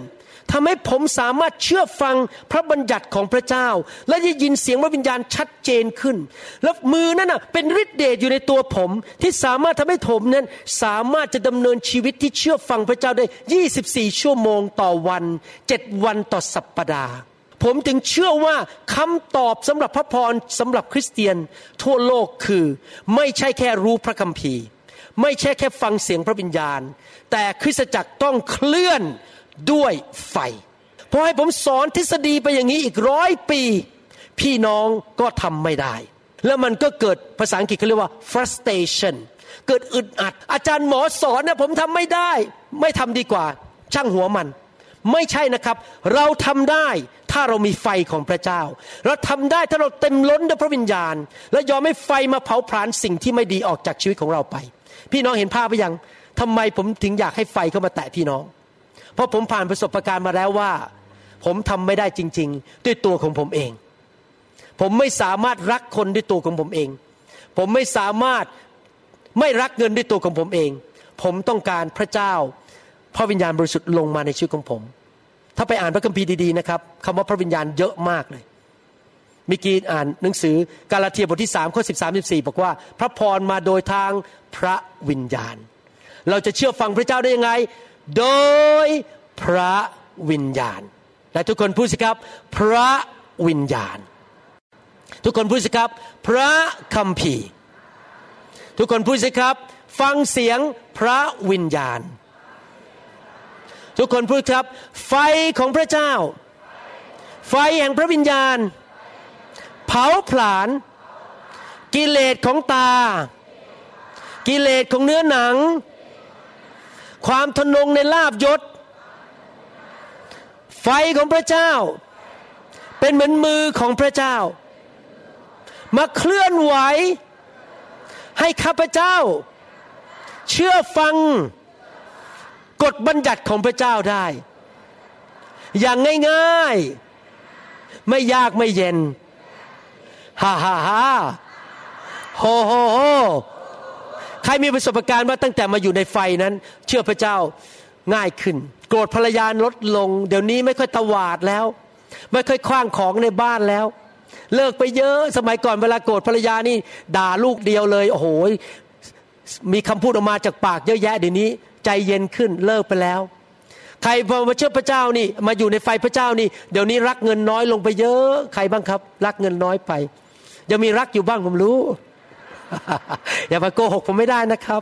ทำให้ผมสามารถเชื่อฟังพระบัญญัติของพระเจ้า และได้ยินเสียงพระวิญญาณชัดเจนขึ้น แล้วมือนั้นน่ะเป็นฤทธิเดชอยู่ในตัวผม ที่สามารถทำให้ผมนั้นสามารถจะดำเนินชีวิตที่เชื่อฟังพระเจ้าได้ 24 ชั่วโมงต่อวัน7วันต่อสัปปดาห์ผมถึงเชื่อว่าคำตอบสำหรับพระพรสำหรับคริสเตียน ทั่วโลกคือ ไม่ใช่แค่รู้พระคัมภีร์ ไม่ใช่แค่ฟังเสียงพระวิญญาณ แต่คริสตจักรต้องเคลื่อน ด้วยไฟพอให้ผมสอนทฤษฎีไปอย่างนี้อีกร้อยปี พี่น้องก็ทำไม่ได้ แล้วมันก็เกิดภาษาอังกฤษเขาเรียกว่า frustration เกิดอึดอัด อาจารย์หมอสอนนะผมทำไม่ได้ ไม่ทำดีกว่า ช่างหัวมัน ไม่ใช่นะครับ เราทำได้ถ้าเรามีไฟของพระเจ้า เราทำได้ถ้าเราเต็มล้นด้วยพระวิญญาณ และยอมให้ไฟมาเผาผลาญสิ่งที่ไม่ดีออกจากชีวิตของเราไป พี่น้องเห็นภาพไปยังทำไมผมถึงอยากให้ไฟเข้ามาแตะพี่น้อง เพราะผมผ่านประสบการณ์มาแล้วว่า ผมทำไม่ได้จริง ๆ ด้วยตัวของผมเอง ผมไม่สามารถรักคนด้วยตัวของผมเอง ผมไม่สามารถไม่รักเงินด้วยตัวของผมเอง ผมต้องการพระเจ้า พระวิญญาณบริสุทธิ์ลงมาในชีวิตของผม ถ้าไปอ่านพระคัมภีร์ดีๆนะครับคำว่าพระวิญญาณเยอะมากเลยมิกีอ่านหนังสือกาลาเทียบทที่สามข้อสิบสามสิบสี่บอกว่า พระพรมาโดยทางพระวิญญาณ เราจะเชื่อฟังพระเจ้าได้ยังไง โดยพระวิญญาณ และทุกคนพูดสิครับ พระวิญญาณ ทุกคนพูดสิครับ พระคัมภีร์ ทุกคนพูดสิครับ ฟังเสียงพระวิญญาณ ทุกคนพูดครับ ไฟของพระเจ้า ไฟแห่งพระวิญญาณ เผาผลาญกิเลสของตา กิเลสของเนื้อหนัง ความทนงในลาบยศ ไฟของพระเจ้า เป็นเหมือนมือของพระเจ้า มาเคลื่อนไหว ให้ข้าพเจ้า เชื่อฟังกฎบัญญัติของพระเจ้าได้ อย่างง่ายๆ ไม่ยากไม่เย็นฮ่าฮ่าฮ่าโฮโฮโฮ ใครมีประสบการณ์ว่าตั้งแต่มาอยู่ในไฟนั้น เชื่อพระเจ้าง่ายขึ้น โกรธภรรยาลดลง เดี๋ยวนี้ไม่ค่อยตวาดแล้ว ไม่ค่อยคว้างของในบ้านแล้ว เลิกไปเยอะสมัยก่อนเวลาโกรธภรรยานี่ ด่าลูกเดียวเลย โอ้โหมีคำพูดออกมาจากปากเยอะแยะเดี๋ยวนี้ ใจเย็นขึ้นเลิกไปแล้ว ใครพอมาเชื่อพระเจ้านี่ มาอยู่ในไฟพระเจ้านี่ เดี๋ยวนี้รักเงินน้อยลงไปเยอะ ใครบ้างครับ รักเงินน้อยไป ยังมีรักอยู่บ้างผมรู้ อย่ามาโกหกผมไม่ได้นะครับ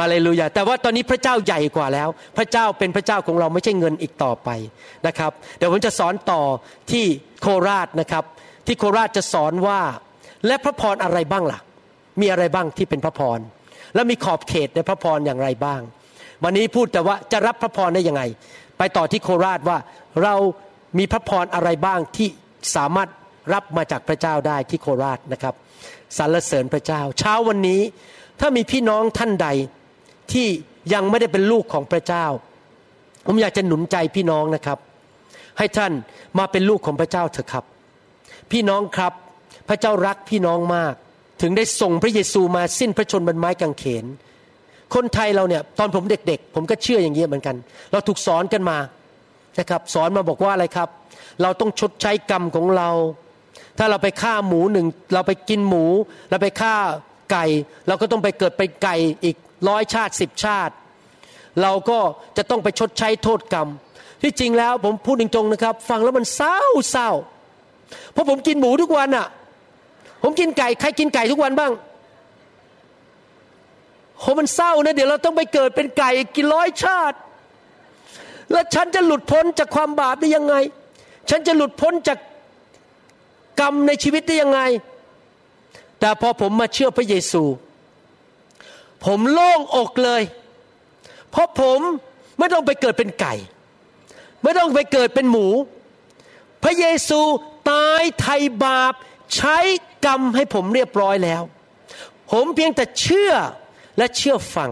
อะไรลูยาแต่ว่าตอนนี้พระเจ้าใหญ่กว่าแล้ว พระเจ้าเป็นพระเจ้าของเราไม่ใช่เงินอีกต่อไปนะครับ เดี๋ยวผมจะสอนต่อที่โคราชนะครับ ที่โคราชจะสอนว่า และพระพรอะไรบ้างล่ะ มีอะไรบ้างที่เป็นพระพรแล้วมีขอบเขตในพระพรอย่างไรบ้าง วันนี้พูดแต่ว่าจะรับพระพรได้ยังไง ไปต่อที่โคราชว่าเรามีพระพรอะไรบ้างที่สามารถ รับมาจากพระเจ้าได้ที่โคราชนะครับสรรเสริญพระเจ้า เช้าวันนี้ถ้ามีพี่น้องท่านใดที่ยังไม่ได้เป็นลูกของพระเจ้า ผมอยากจะหนุนใจพี่น้องนะครับ ให้ท่านมาเป็นลูกของพระเจ้าเถอะครับ พี่น้องครับพระเจ้ารักพี่น้องมาก ถึงได้ส่งพระเยซูมาสิ้นพระชนบนไม้กางเขน คนไทยเราเนี่ยตอนผมเด็กๆ ผมก็เชื่ออย่างนี้เหมือนกัน เราถูกสอนกันมานะครับ สอนมาบอกว่าอะไรครับ เราต้องชดใช้กรรมของเรา ถ้าเราไปฆ่าหมูหนึ่งเราไปกินหมู เราไปฆ่าไก่ เราก็ต้องไปเกิดเป็นไก่อีกร้อยชาติสิบชาติ เราก็จะต้องไปชดใช้โทษกรรม ที่จริงแล้วผมพูดจริงๆนะครับ ฟังแล้วมันเศร้าเศร้าเพราะผมกินหมูทุกวันอะ่ะ ผมกินไก่ใครกินไก่ทุกวันบ้างโหมันเศร้านะเดี๋ยวเราต้องไปเกิดเป็นไก่กินร้อยชาติ แล้วฉันจะหลุดพ้นจากความบาปได้ยังไง ฉันจะหลุดพ้นจาก กรรมในชีวิตได้ยังไง แต่พอผมมาเชื่อพระเยซู ผมโล่งอกเลย เพราะผมไม่ต้องไปเกิดเป็นไก่ ไม่ต้องไปเกิดเป็นหมู พระเยซูตายไถ่บาป ใช้กรรมให้ผมเรียบร้อยแล้ว ผมเพียงแต่เชื่อและเชื่อฟัง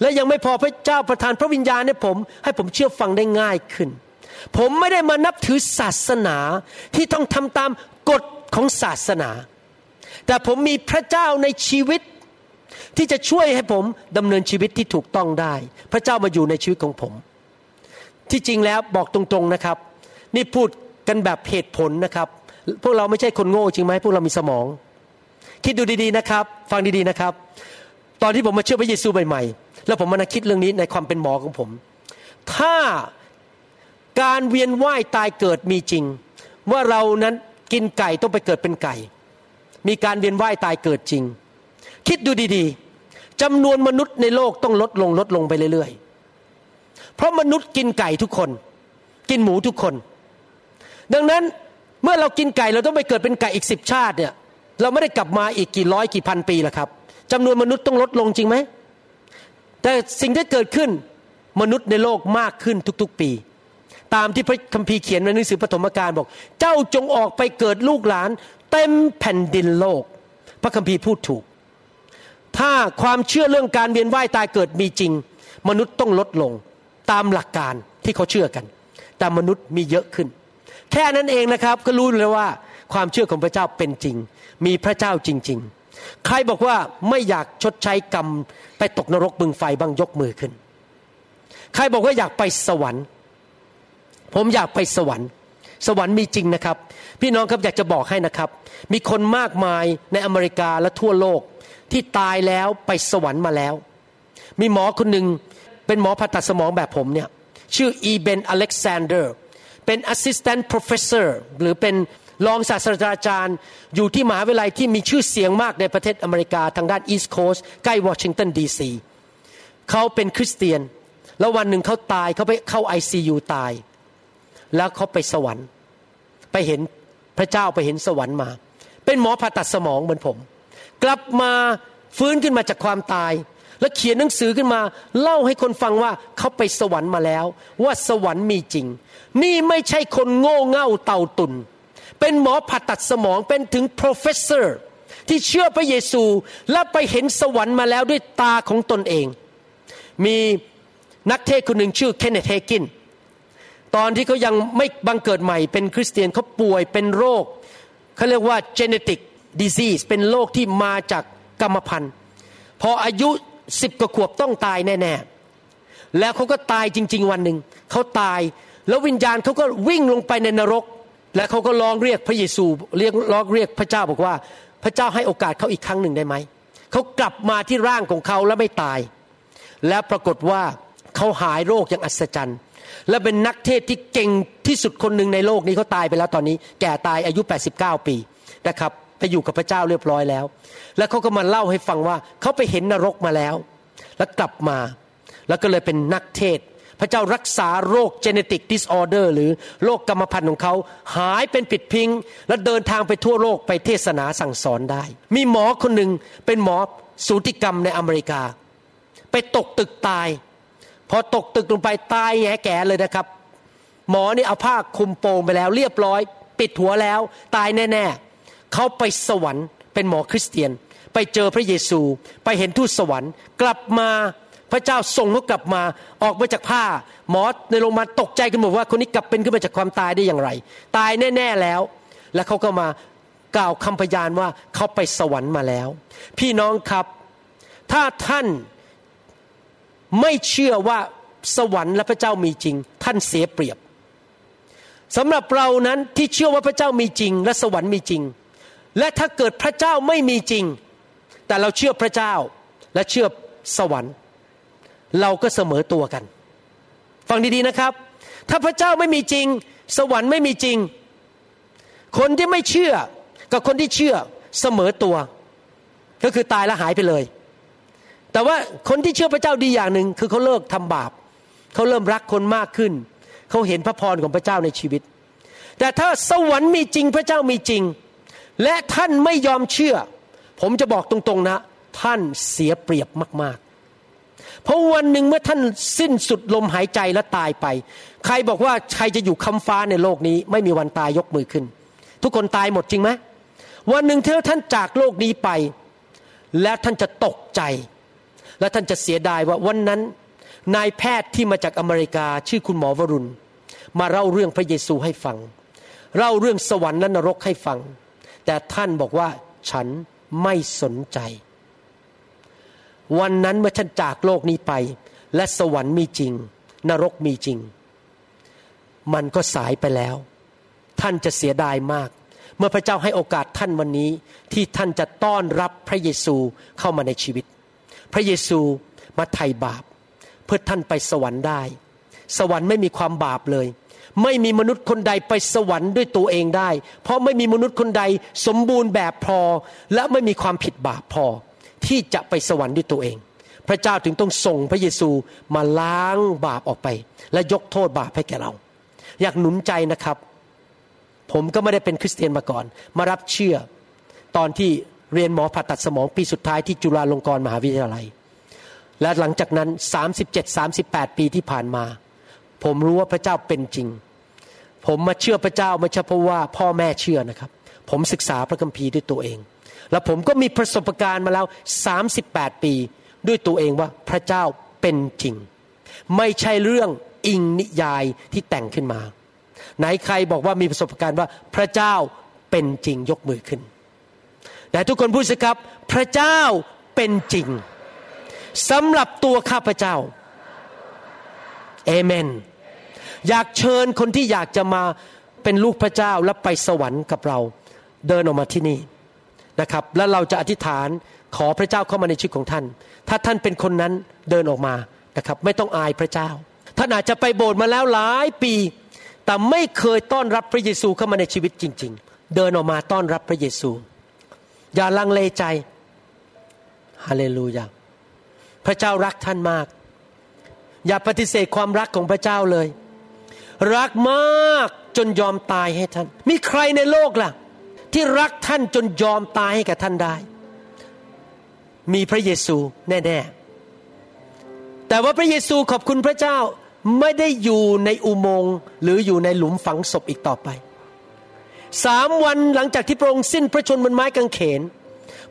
และยังไม่พอพระเจ้าประทานพระวิญญาณให้ผม ให้ผมเชื่อฟังได้ง่ายขึ้น ผมไม่ได้มานับถือศาสนาที่ต้องทำตามกฎของศาสนา แต่ผมมีพระเจ้าในชีวิต ที่จะช่วยให้ผมดำเนินชีวิตที่ถูกต้องได้ พระเจ้ามาอยู่ในชีวิตของผม ที่จริงแล้วบอกตรงๆนะครับ นี่พูดกันแบบเหตุผลนะครับ พวกเราไม่ใช่คนโง่จริงไหมพวกเรามีสมอง คิดดูดีๆนะครับ ฟังดีๆนะครับ ตอนที่ผมมาเชื่อพระเยซูใหม่ๆแล้วผมมาคิดเรื่องนี้ในความเป็นหมอของผม ถ้า การเวียนว่ายตายเกิดมีจริง ว่าเรานั้นกินไก่ต้องไปเกิดเป็นไก่ มีการเวียนว่ายตายเกิดจริง คิดดูดีๆจำนวนมนุษย์ในโลกต้องลดลงลดลงไปเรื่อยๆ เพราะมนุษย์กินไก่ทุกคน กินหมูทุกคน ดังนั้นเมื่อเรากินไก่เราต้องไปเกิดเป็นไก่อีกสิบชาติเนี่ยเราไม่ได้กลับมาอีกกี่ร้อยกี่พันปีละครับจำนวนมนุษย์ต้องลดลงจริงไหมแต่สิ่งที่เกิดขึ้นมนุษย์ในโลกมากขึ้นทุกๆปี ตามที่พระคัมภีร์เขียนในหนังสือปฐมกาลบอก เจ้าจงออกไปเกิดลูกหลาน เต็มแผ่นดินโลก พระคัมภีร์พูดถูก ถ้าความเชื่อเรื่องการเวียนว่ายตายเกิดมีจริง มนุษย์ต้องลดลงตามหลักการที่เขาเชื่อกัน แต่มนุษย์มีเยอะขึ้น แค่นั้นเองนะครับก็รู้เลยว่าความเชื่อของพระเจ้าเป็นจริง มีพระเจ้าจริง ๆ ใครบอกว่าไม่อยากชดใช้กรรมไปตกนรกบึงไฟบ้างยกมือขึ้น ใครบอกว่าอยากไปสวรรค์ ผมอยากไปสวรรค์ สวรรค์มีจริงนะครับ พี่น้องครับอยากจะบอกให้นะครับ มีคนมากมายในอเมริกาและทั่วโลกที่ตายแล้วไปสวรรค์มาแล้ว มีหมอคนหนึ่งเป็นหมอผ่าตัดสมองแบบผมเนี่ยชื่ออีเบนอเล็กซานเดอร์เป็น assistant professor หรือเป็นรองศาสตราจารย์ อยู่ที่มหาวิทยาลัยที่มีชื่อเสียงมากในประเทศอเมริกาทางด้าน East Coast ใกล้วอชิงตันดีซีเขาเป็นคริสเตียน แล้ววันหนึ่งเขาตายเขาไปเข้าไอซียูตาย แล้วเขาไปสวรรค์ ไปเห็นพระเจ้าไปเห็นสวรรค์มา เป็นหมอผ่าตัดสมองเหมือนผม กลับมาฟื้นขึ้นมาจากความตาย แล้วเขียนหนังสือขึ้นมา เล่าให้คนฟังว่าเขาไปสวรรค์มาแล้ว ว่าสวรรค์มีจริง นี่ไม่ใช่คนโง่เง่าเต่าตุน เป็นหมอผ่าตัดสมองเป็นถึง professor ที่เชื่อพระเยซูและไปเห็นสวรรค์มาแล้วด้วยตาของตนเอง มีนักเทศคนหนึ่งชื่อเคนเนตเฮกิน ตอนที่เขายังไม่บังเกิดใหม่เป็นคริสเตียนเขาป่วยเป็นโรคเขาเรียกว่า genetic disease เป็นโรคที่มาจากกรรมพันธุ์ พออายุสิบกว่าขวบต้องตายแน่ๆ แล้วเขาก็ตายจริง ๆ วันหนึ่งเขาตายแล้ววิญญาณเขาก็วิ่งลงไปในนรก และเขาก็ร้องเรียกพระเยซูเรียกร้องเรียกพระเจ้าบอกว่า พระเจ้าให้โอกาสเขาอีกครั้งหนึ่งได้ไหมเขากลับมาที่ร่างของเขาแล้วไม่ตาย และปรากฏว่าเขาหายโรคอย่างอัศจรรย์ และเป็นนักเทศที่เก่งที่สุดคนหนึ่งในโลกนี้เขาตายไปแล้วตอนนี้ แก่ตายอายุ 89 ปีนะครับไปอยู่กับพระเจ้าเรียบร้อยแล้ว แล้วเขาก็มาเล่าให้ฟังว่าเขาไปเห็นนรกมาแล้ว แล้วกลับมา แล้วก็เลยเป็นนักเทศ พระเจ้ารักษาโรค genetic disorder หรือโรคกรรมพันธุ์ของเขาหายเป็นปิดพิง และเดินทางไปทั่วโลกไปเทศนาสั่งสอนได้ มีหมอคนหนึ่งเป็นหมอสูติกรรมในอเมริกา ไปตกตึกตาย พอตกตึกลงไปตายแงแก่เลยนะครับ หมอนี่เอาผ้าคลุมโปงไปแล้ว เรียบร้อย ปิดหัวแล้ว ตายแน่ๆเขาไปสวรรค์เป็นหมอคริสเตียน ไปเจอพระเยซู ไปเห็นทูตสวรรค์ กลับมาพระเจ้าส่งเขากลับมาออกมาจากผ้า หมอในโรงพยาบาลตกใจกันหมดว่าคนนี้กลับเป็นขึ้นมาจากความตายได้อย่างไร ตายแน่ ๆแล้ว แล้วเขาก็มากล่าวคำพยานว่าเขาไปสวรรค์มาแล้ว พี่น้องครับ ถ้าท่าน ไม่เชื่อว่าสวรรค์และพระเจ้ามีจริง ท่านเสียเปรียบสำหรับเรานั้นที่เชื่อว่าพระเจ้ามีจริง และสวรรค์มีจริง และถ้าเกิดพระเจ้าไม่มีจริง แต่เราเชื่อพระเจ้าและเชื่อสวรรค์ เราก็เสมอตัวกัน ฟังดีๆนะครับ ถ้าพระเจ้าไม่มีจริง สวรรค์ไม่มีจริง คนที่ไม่เชื่อกับคนที่เชื่อเสมอตัว ก็คือตายแล้วหายไปเลย แต่ว่าคนที่เชื่อพระเจ้าดีอย่างหนึ่งคือเขาเลิกทำบาปเขาเริ่มรักคนมากขึ้นเขาเห็นพระพรของพระเจ้าในชีวิต แต่ถ้าสวรรค์มีจริงพระเจ้ามีจริง และท่านไม่ยอมเชื่อ ผมจะบอกตรงๆนะ ท่านเสียเปรียบมากๆ เพราะวันหนึ่งเมื่อท่านสิ้นสุดลมหายใจและตายไป ใครบอกว่าใครจะอยู่คำฟ้าในโลกนี้ ไม่มีวันตายยกมือขึ้น ทุกคนตายหมดจริงไหมวันหนึ่งเท่าท่านจากโลกนี้ไป แล้วท่านจะตกใจ และท่านจะเสียดายว่าวันนั้น นายแพทย์ที่มาจากอเมริกาชื่อคุณหมอวรุณ มาเล่าเรื่องพระเยซูให้ฟัง เล่าเรื่องสวรรค์และนรกให้ฟัง แต่ท่านบอกว่าฉันไม่สนใจ วันนั้นเมื่อท่านจากโลกนี้ไป และสวรรค์มีจริง นรกมีจริง มันก็สายไปแล้ว ท่านจะเสียดายมาก เมื่อพระเจ้าให้โอกาสท่านวันนี้ที่ท่านจะต้อนรับพระเยซูเข้ามาในชีวิต พระเยซูมาไถ่บาป เพื่อท่านไปสวรรค์ได้ สวรรค์ไม่มีความบาปเลย ไม่มีมนุษย์คนใดไปสวรรค์ด้วยตัวเองได้ เพราะไม่มีมนุษย์คนใดสมบูรณ์แบบพอ และไม่มีความผิดบาปพอ ที่จะไปสวรรค์ด้วยตัวเอง พระเจ้าถึงต้องส่งพระเยซูมาล้างบาปออกไป และยกโทษบาปให้แก่เรา อยากหนุนใจนะครับ ผมก็ไม่ได้เป็นคริสเตียนมาก่อน มารับเชื่อตอนที่ เรียนหมอผ่าตัดสมองปีสุดท้ายที่จุฬาลงกรณ์มหาวิทยาลัย และหลังจากนั้น 37-38 ปีที่ผ่านมา ผมรู้ว่าพระเจ้าเป็นจริง ผมมาเชื่อพระเจ้าไม่ใช่เพราะว่าพ่อแม่เชื่อนะครับ ผมศึกษาพระคัมภีร์ด้วยตัวเอง แล้วผมก็มีประสบการณ์มาแล้ว 38 ปี ด้วยตัวเองว่าพระเจ้าเป็นจริง ไม่ใช่เรื่องอิงนิยายที่แต่งขึ้นมา ไหนใครบอกว่ามีประสบการณ์ว่าพระเจ้าเป็นจริงยกมือขึ้น แต่ทุกคนพูดสิครับ พระเจ้าเป็นจริงสำหรับตัวข้าพเจ้าเอเมน อยากเชิญคนที่อยากจะมาเป็นลูกพระเจ้าและไปสวรรค์กับเรา เดินออกมาที่นี่นะครับ แล้วเราจะอธิษฐานขอพระเจ้าเข้ามาในชีวิตของท่าน ถ้าท่านเป็นคนนั้นเดินออกมานะครับ ไม่ต้องอายพระเจ้าท่านอาจจะไปโบสถ์มาแล้วหลายปี แต่ไม่เคยต้อนรับพระเยซูเข้ามาในชีวิตจริง ๆ เดินออกมาต้อนรับพระเยซู อย่าลังเลใจฮาเลลูยาพระเจ้ารักท่านมาก อย่าปฏิเสธความรักของพระเจ้าเลย รักมากจนยอมตายให้ท่าน มีใครในโลกล่ะ ที่รักท่านจนยอมตายให้กับท่านได้ มีพระเยซูแน่ๆ แต่ว่าพระเยซูขอบคุณพระเจ้าไม่ได้อยู่ในอุโมงค์หรืออยู่ในหลุมฝังศพอีกต่อไป สามวันหลังจากที่พระองค์สิ้นพระชนบนไม้กางเขน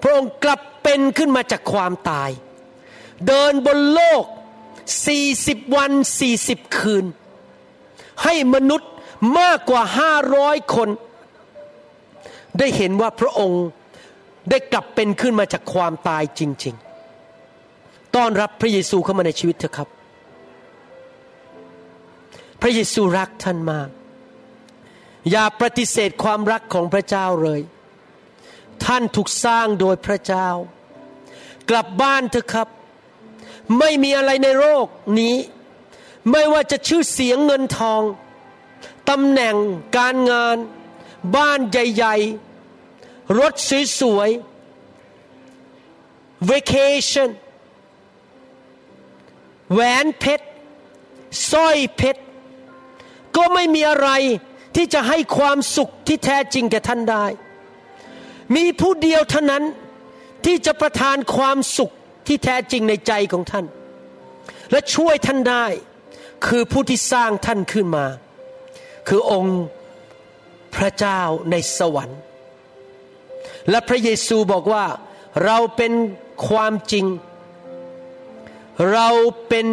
พระองค์กลับเป็นขึ้นมาจากความตาย เดินบนโลกสี่สิบวันสี่สิบคืน ให้มนุษย์มากกว่าห้าร้อยคน ได้เห็นว่าพระองค์ได้กลับเป็นขึ้นมาจากความตายจริง ๆ ต้อนรับพระเยซูเข้ามาในชีวิตเถอะครับ พระเยซูรักท่านมาก อย่าปฏิเสธความรักของพระเจ้าเลย ท่านถูกสร้างโดยพระเจ้า กลับบ้านเถอะครับ ไม่มีอะไรในโลกนี้ ไม่ว่าจะชื่อเสียงเงินทองตำแหน่งการงาน บ้านใหญ่ๆ รถสวยๆ vacation แหวนเพชรสร้อยเพชรก็ไม่มีอะไร ที่จะให้ความสุขที่แท้จริงแก่ท่านได้ มีผู้เดียวเท่านั้นที่จะประทานความสุขที่แท้จริงในใจของท่าน และช่วยท่านได้คือผู้ที่สร้างท่านขึ้นมา คือองค์พระเจ้าในสวรรค์ และพระเยซูบอกว่าเราเป็นความจริง เราเป็น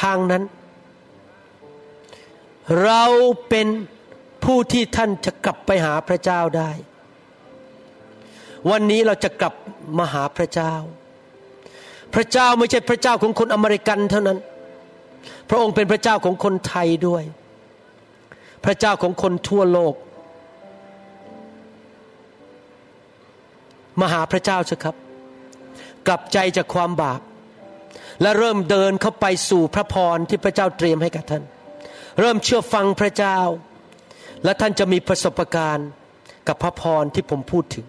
ทางนั้น เราเป็น ผู้ที่ท่านจะกลับไปหาพระเจ้าได้ วันนี้เราจะกลับมาหาพระเจ้า พระเจ้าไม่ใช่พระเจ้าของคนอเมริกันเท่านั้น พระองค์เป็นพระเจ้าของคนไทยด้วย พระเจ้าของคนทั่วโลก มาหาพระเจ้าเถอะครับ กลับใจจากความบาป และเริ่มเดินเข้าไปสู่พระพรที่พระเจ้าเตรียมให้กับท่าน เริ่มเชื่อฟังพระเจ้า และท่านจะมีประสบการณ์กับพระพรที่ผมพูดถึง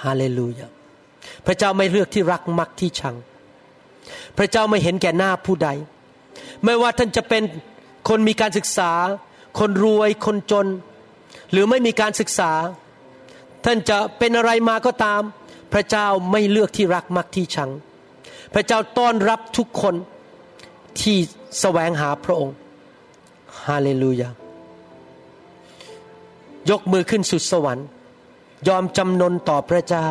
ฮาเลลูยาพระเจ้าไม่เลือกที่รักมักที่ชัง พระเจ้าไม่เห็นแก่หน้าผู้ใด ไม่ว่าท่านจะเป็นคนมีการศึกษา คนรวยคนจน หรือไม่มีการศึกษา ท่านจะเป็นอะไรมาก็ตาม พระเจ้าไม่เลือกที่รักมักที่ชัง พระเจ้าต้อนรับทุกคนที่แสวงหาพระองค์ฮาเลลูยา ยกมือขึ้นสุดสวรรค์ ยอมจำนนต่อพระเจ้า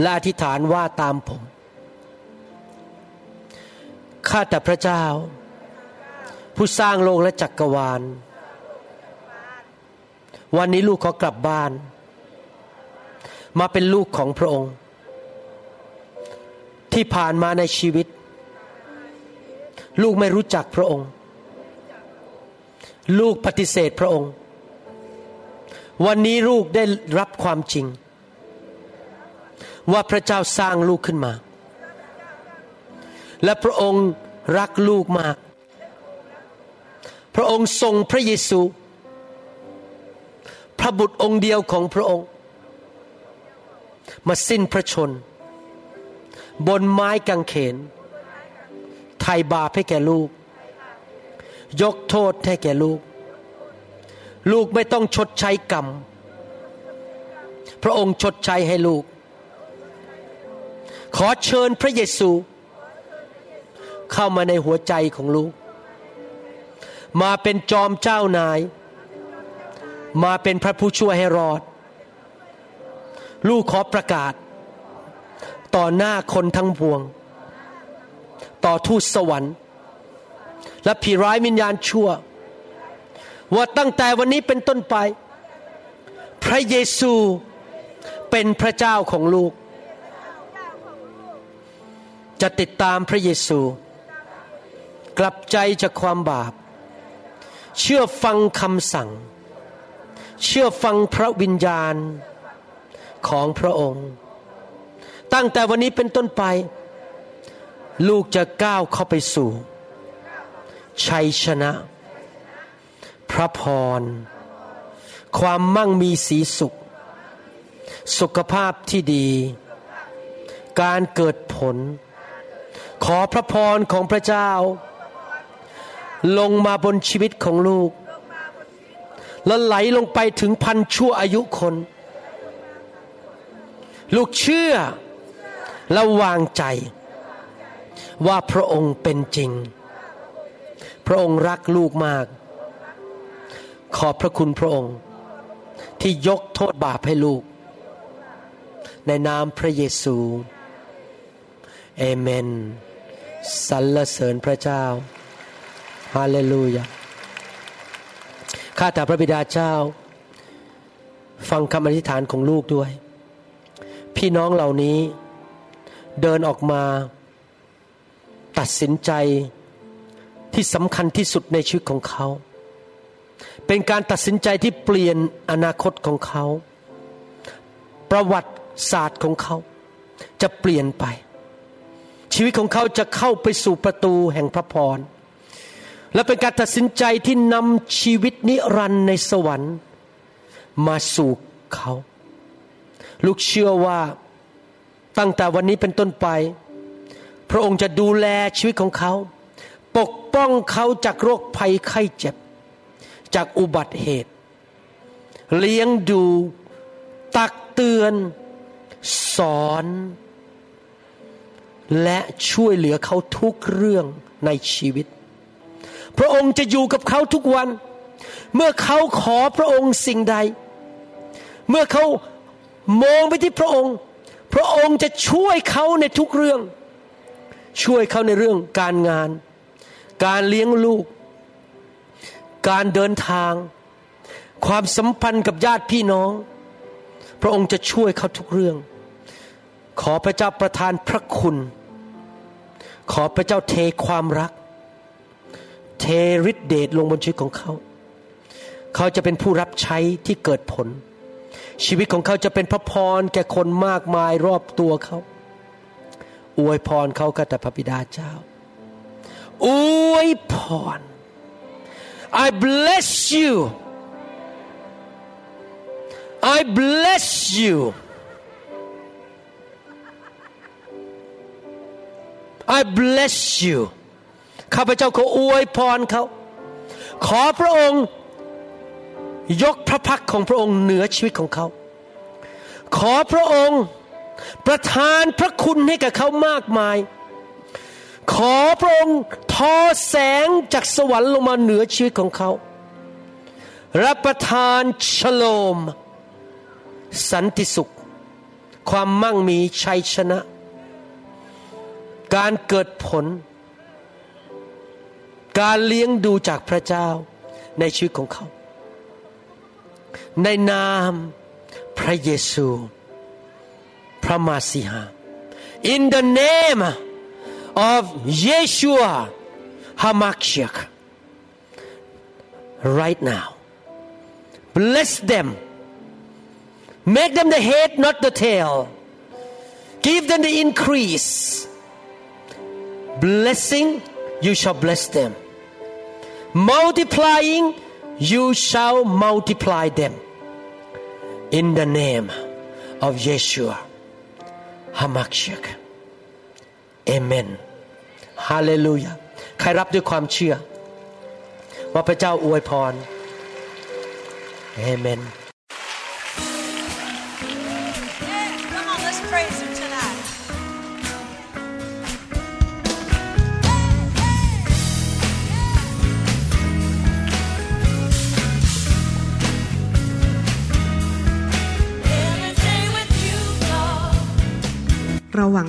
และอธิษฐานว่าตามผม ข้าแต่พระเจ้า ผู้สร้างโลกและจักรวาล วันนี้ลูกขอกลับบ้าน มาเป็นลูกของพระองค์ ที่ผ่านมาในชีวิต ลูกไม่รู้จักพระองค์ ลูกปฏิเสธพระองค์ วันนี้ลูกได้รับความจริง ว่าพระเจ้าสร้างลูกขึ้นมา และพระองค์รักลูกมาก พระองค์ทรงพระเยซู พระบุตรองค์เดียวของพระองค์ มาสิ้นพระชน บนไม้กางเขนไถ่บาปให้แก่ลูก ยกโทษให้แก่ลูก ลูกไม่ต้องชดใช้กรรม พระองค์ชดใช้ให้ลูก ขอเชิญพระเยซู เข้ามาในหัวใจของลูก มาเป็นจอมเจ้านาย มาเป็นพระผู้ช่วยให้รอด ลูกขอประกาศ ต่อหน้าคนทั้งพวง ต่อทูตสวรรค์ และผีร้ายวิญญาณชั่ว ว่าตั้งแต่วันนี้เป็นต้นไป พระเยซูเป็นพระเจ้าของลูก จะติดตามพระเยซู กลับใจจากความบาป เชื่อฟังคำสั่ง เชื่อฟังพระวิญญาณของพระองค์ ตั้งแต่วันนี้เป็นต้นไป ลูกจะก้าวเข้าไปสู่ ชัยชนะ พระพร ความมั่งมีสีสุข สุขภาพที่ดี การเกิดผล ขอพระพรของพระเจ้า ลงมาบนชีวิตของลูก แล้วไหลลงไปถึงพันชั่วอายุคน ลูกเชื่อและวางใจ ว่าพระองค์เป็นจริง พระองค์รักลูกมาก ขอบพระคุณพระองค์ ที่ยกโทษบาปให้ลูก ในนามพระเยซูเอเมนสรรเสริญพระเจ้าฮาเลลูยาข้าแต่พระบิดาเจ้า ฟังคำอธิษฐานของลูกด้วย พี่น้องเหล่านี้เดินออกมา ตัดสินใจที่สำคัญที่สุดในชีวิตของเขา เป็นการตัดสินใจที่เปลี่ยนอนาคตของเขา ประวัติศาสตร์ของเขา จะเปลี่ยนไป ชีวิตของเขาจะเข้าไปสู่ประตูแห่งพระพร และเป็นการตัดสินใจที่นำชีวิตนิรันดร์ในสวรรค์มาสู่เขา ลูกเชื่อว่าตั้งแต่วันนี้เป็นต้นไป พระองค์จะดูแลชีวิตของเขา ปกป้องเขาจากโรคภัยไข้เจ็บ จากอุบัติเหตุ เลี้ยงดู ตักเตือน สอน และช่วยเหลือเขาทุกเรื่องในชีวิต พระองค์จะอยู่กับเขาทุกวัน เมื่อเขาขอพระองค์สิ่งใด เมื่อเขามองไปที่พระองค์ พระองค์จะช่วยเขาในทุกเรื่อง ช่วยเขาในเรื่องการงาน การเลี้ยงลูก การเดินทาง ความสัมพันธ์กับญาติพี่น้อง พระองค์จะช่วยเขาทุกเรื่อง ขอพระเจ้าประทานพระคุณ ขอพระเจ้าเทความรัก เทฤทธิเดชลงบนชีวิตของเขา เขาจะเป็นผู้รับใช้ที่เกิดผล ชีวิตของเขาจะเป็นพระพรแก่คนมากมายรอบตัวเขา อวยพรเขากับแต่พระบิดาเจ้า อวยพร I bless you I bless you I bless you ข้าพเจ้าขออวยพรเขา ขอพระองค์ ยกพระพักของพระองค์เหนือชีวิตของเขา ขอพระองค์ประทานพระคุณให้กับเขามากมาย ขอพระองค์ทอแสงจากสวรรค์ลงมาเหนือชีวิตของเขา รับประทานชโลม สันติสุข ความมั่งมีชัยชนะ การเกิดผล การเลี้ยงดูจากพระเจ้าในชีวิตของเขา ในนามพระเยซู พระมาสีหา in the name of Yeshua Hamashiach. Right now bless them. Make them the head not the tail. Give them the increase. Blessing you shall bless them. Multiplying you shall multiply them. In the name of Yeshua Hamashiach เอเมนฮาเลลูยาใครรับด้วยความเชื่อ ว่าพระเจ้าอวยพรเอเมน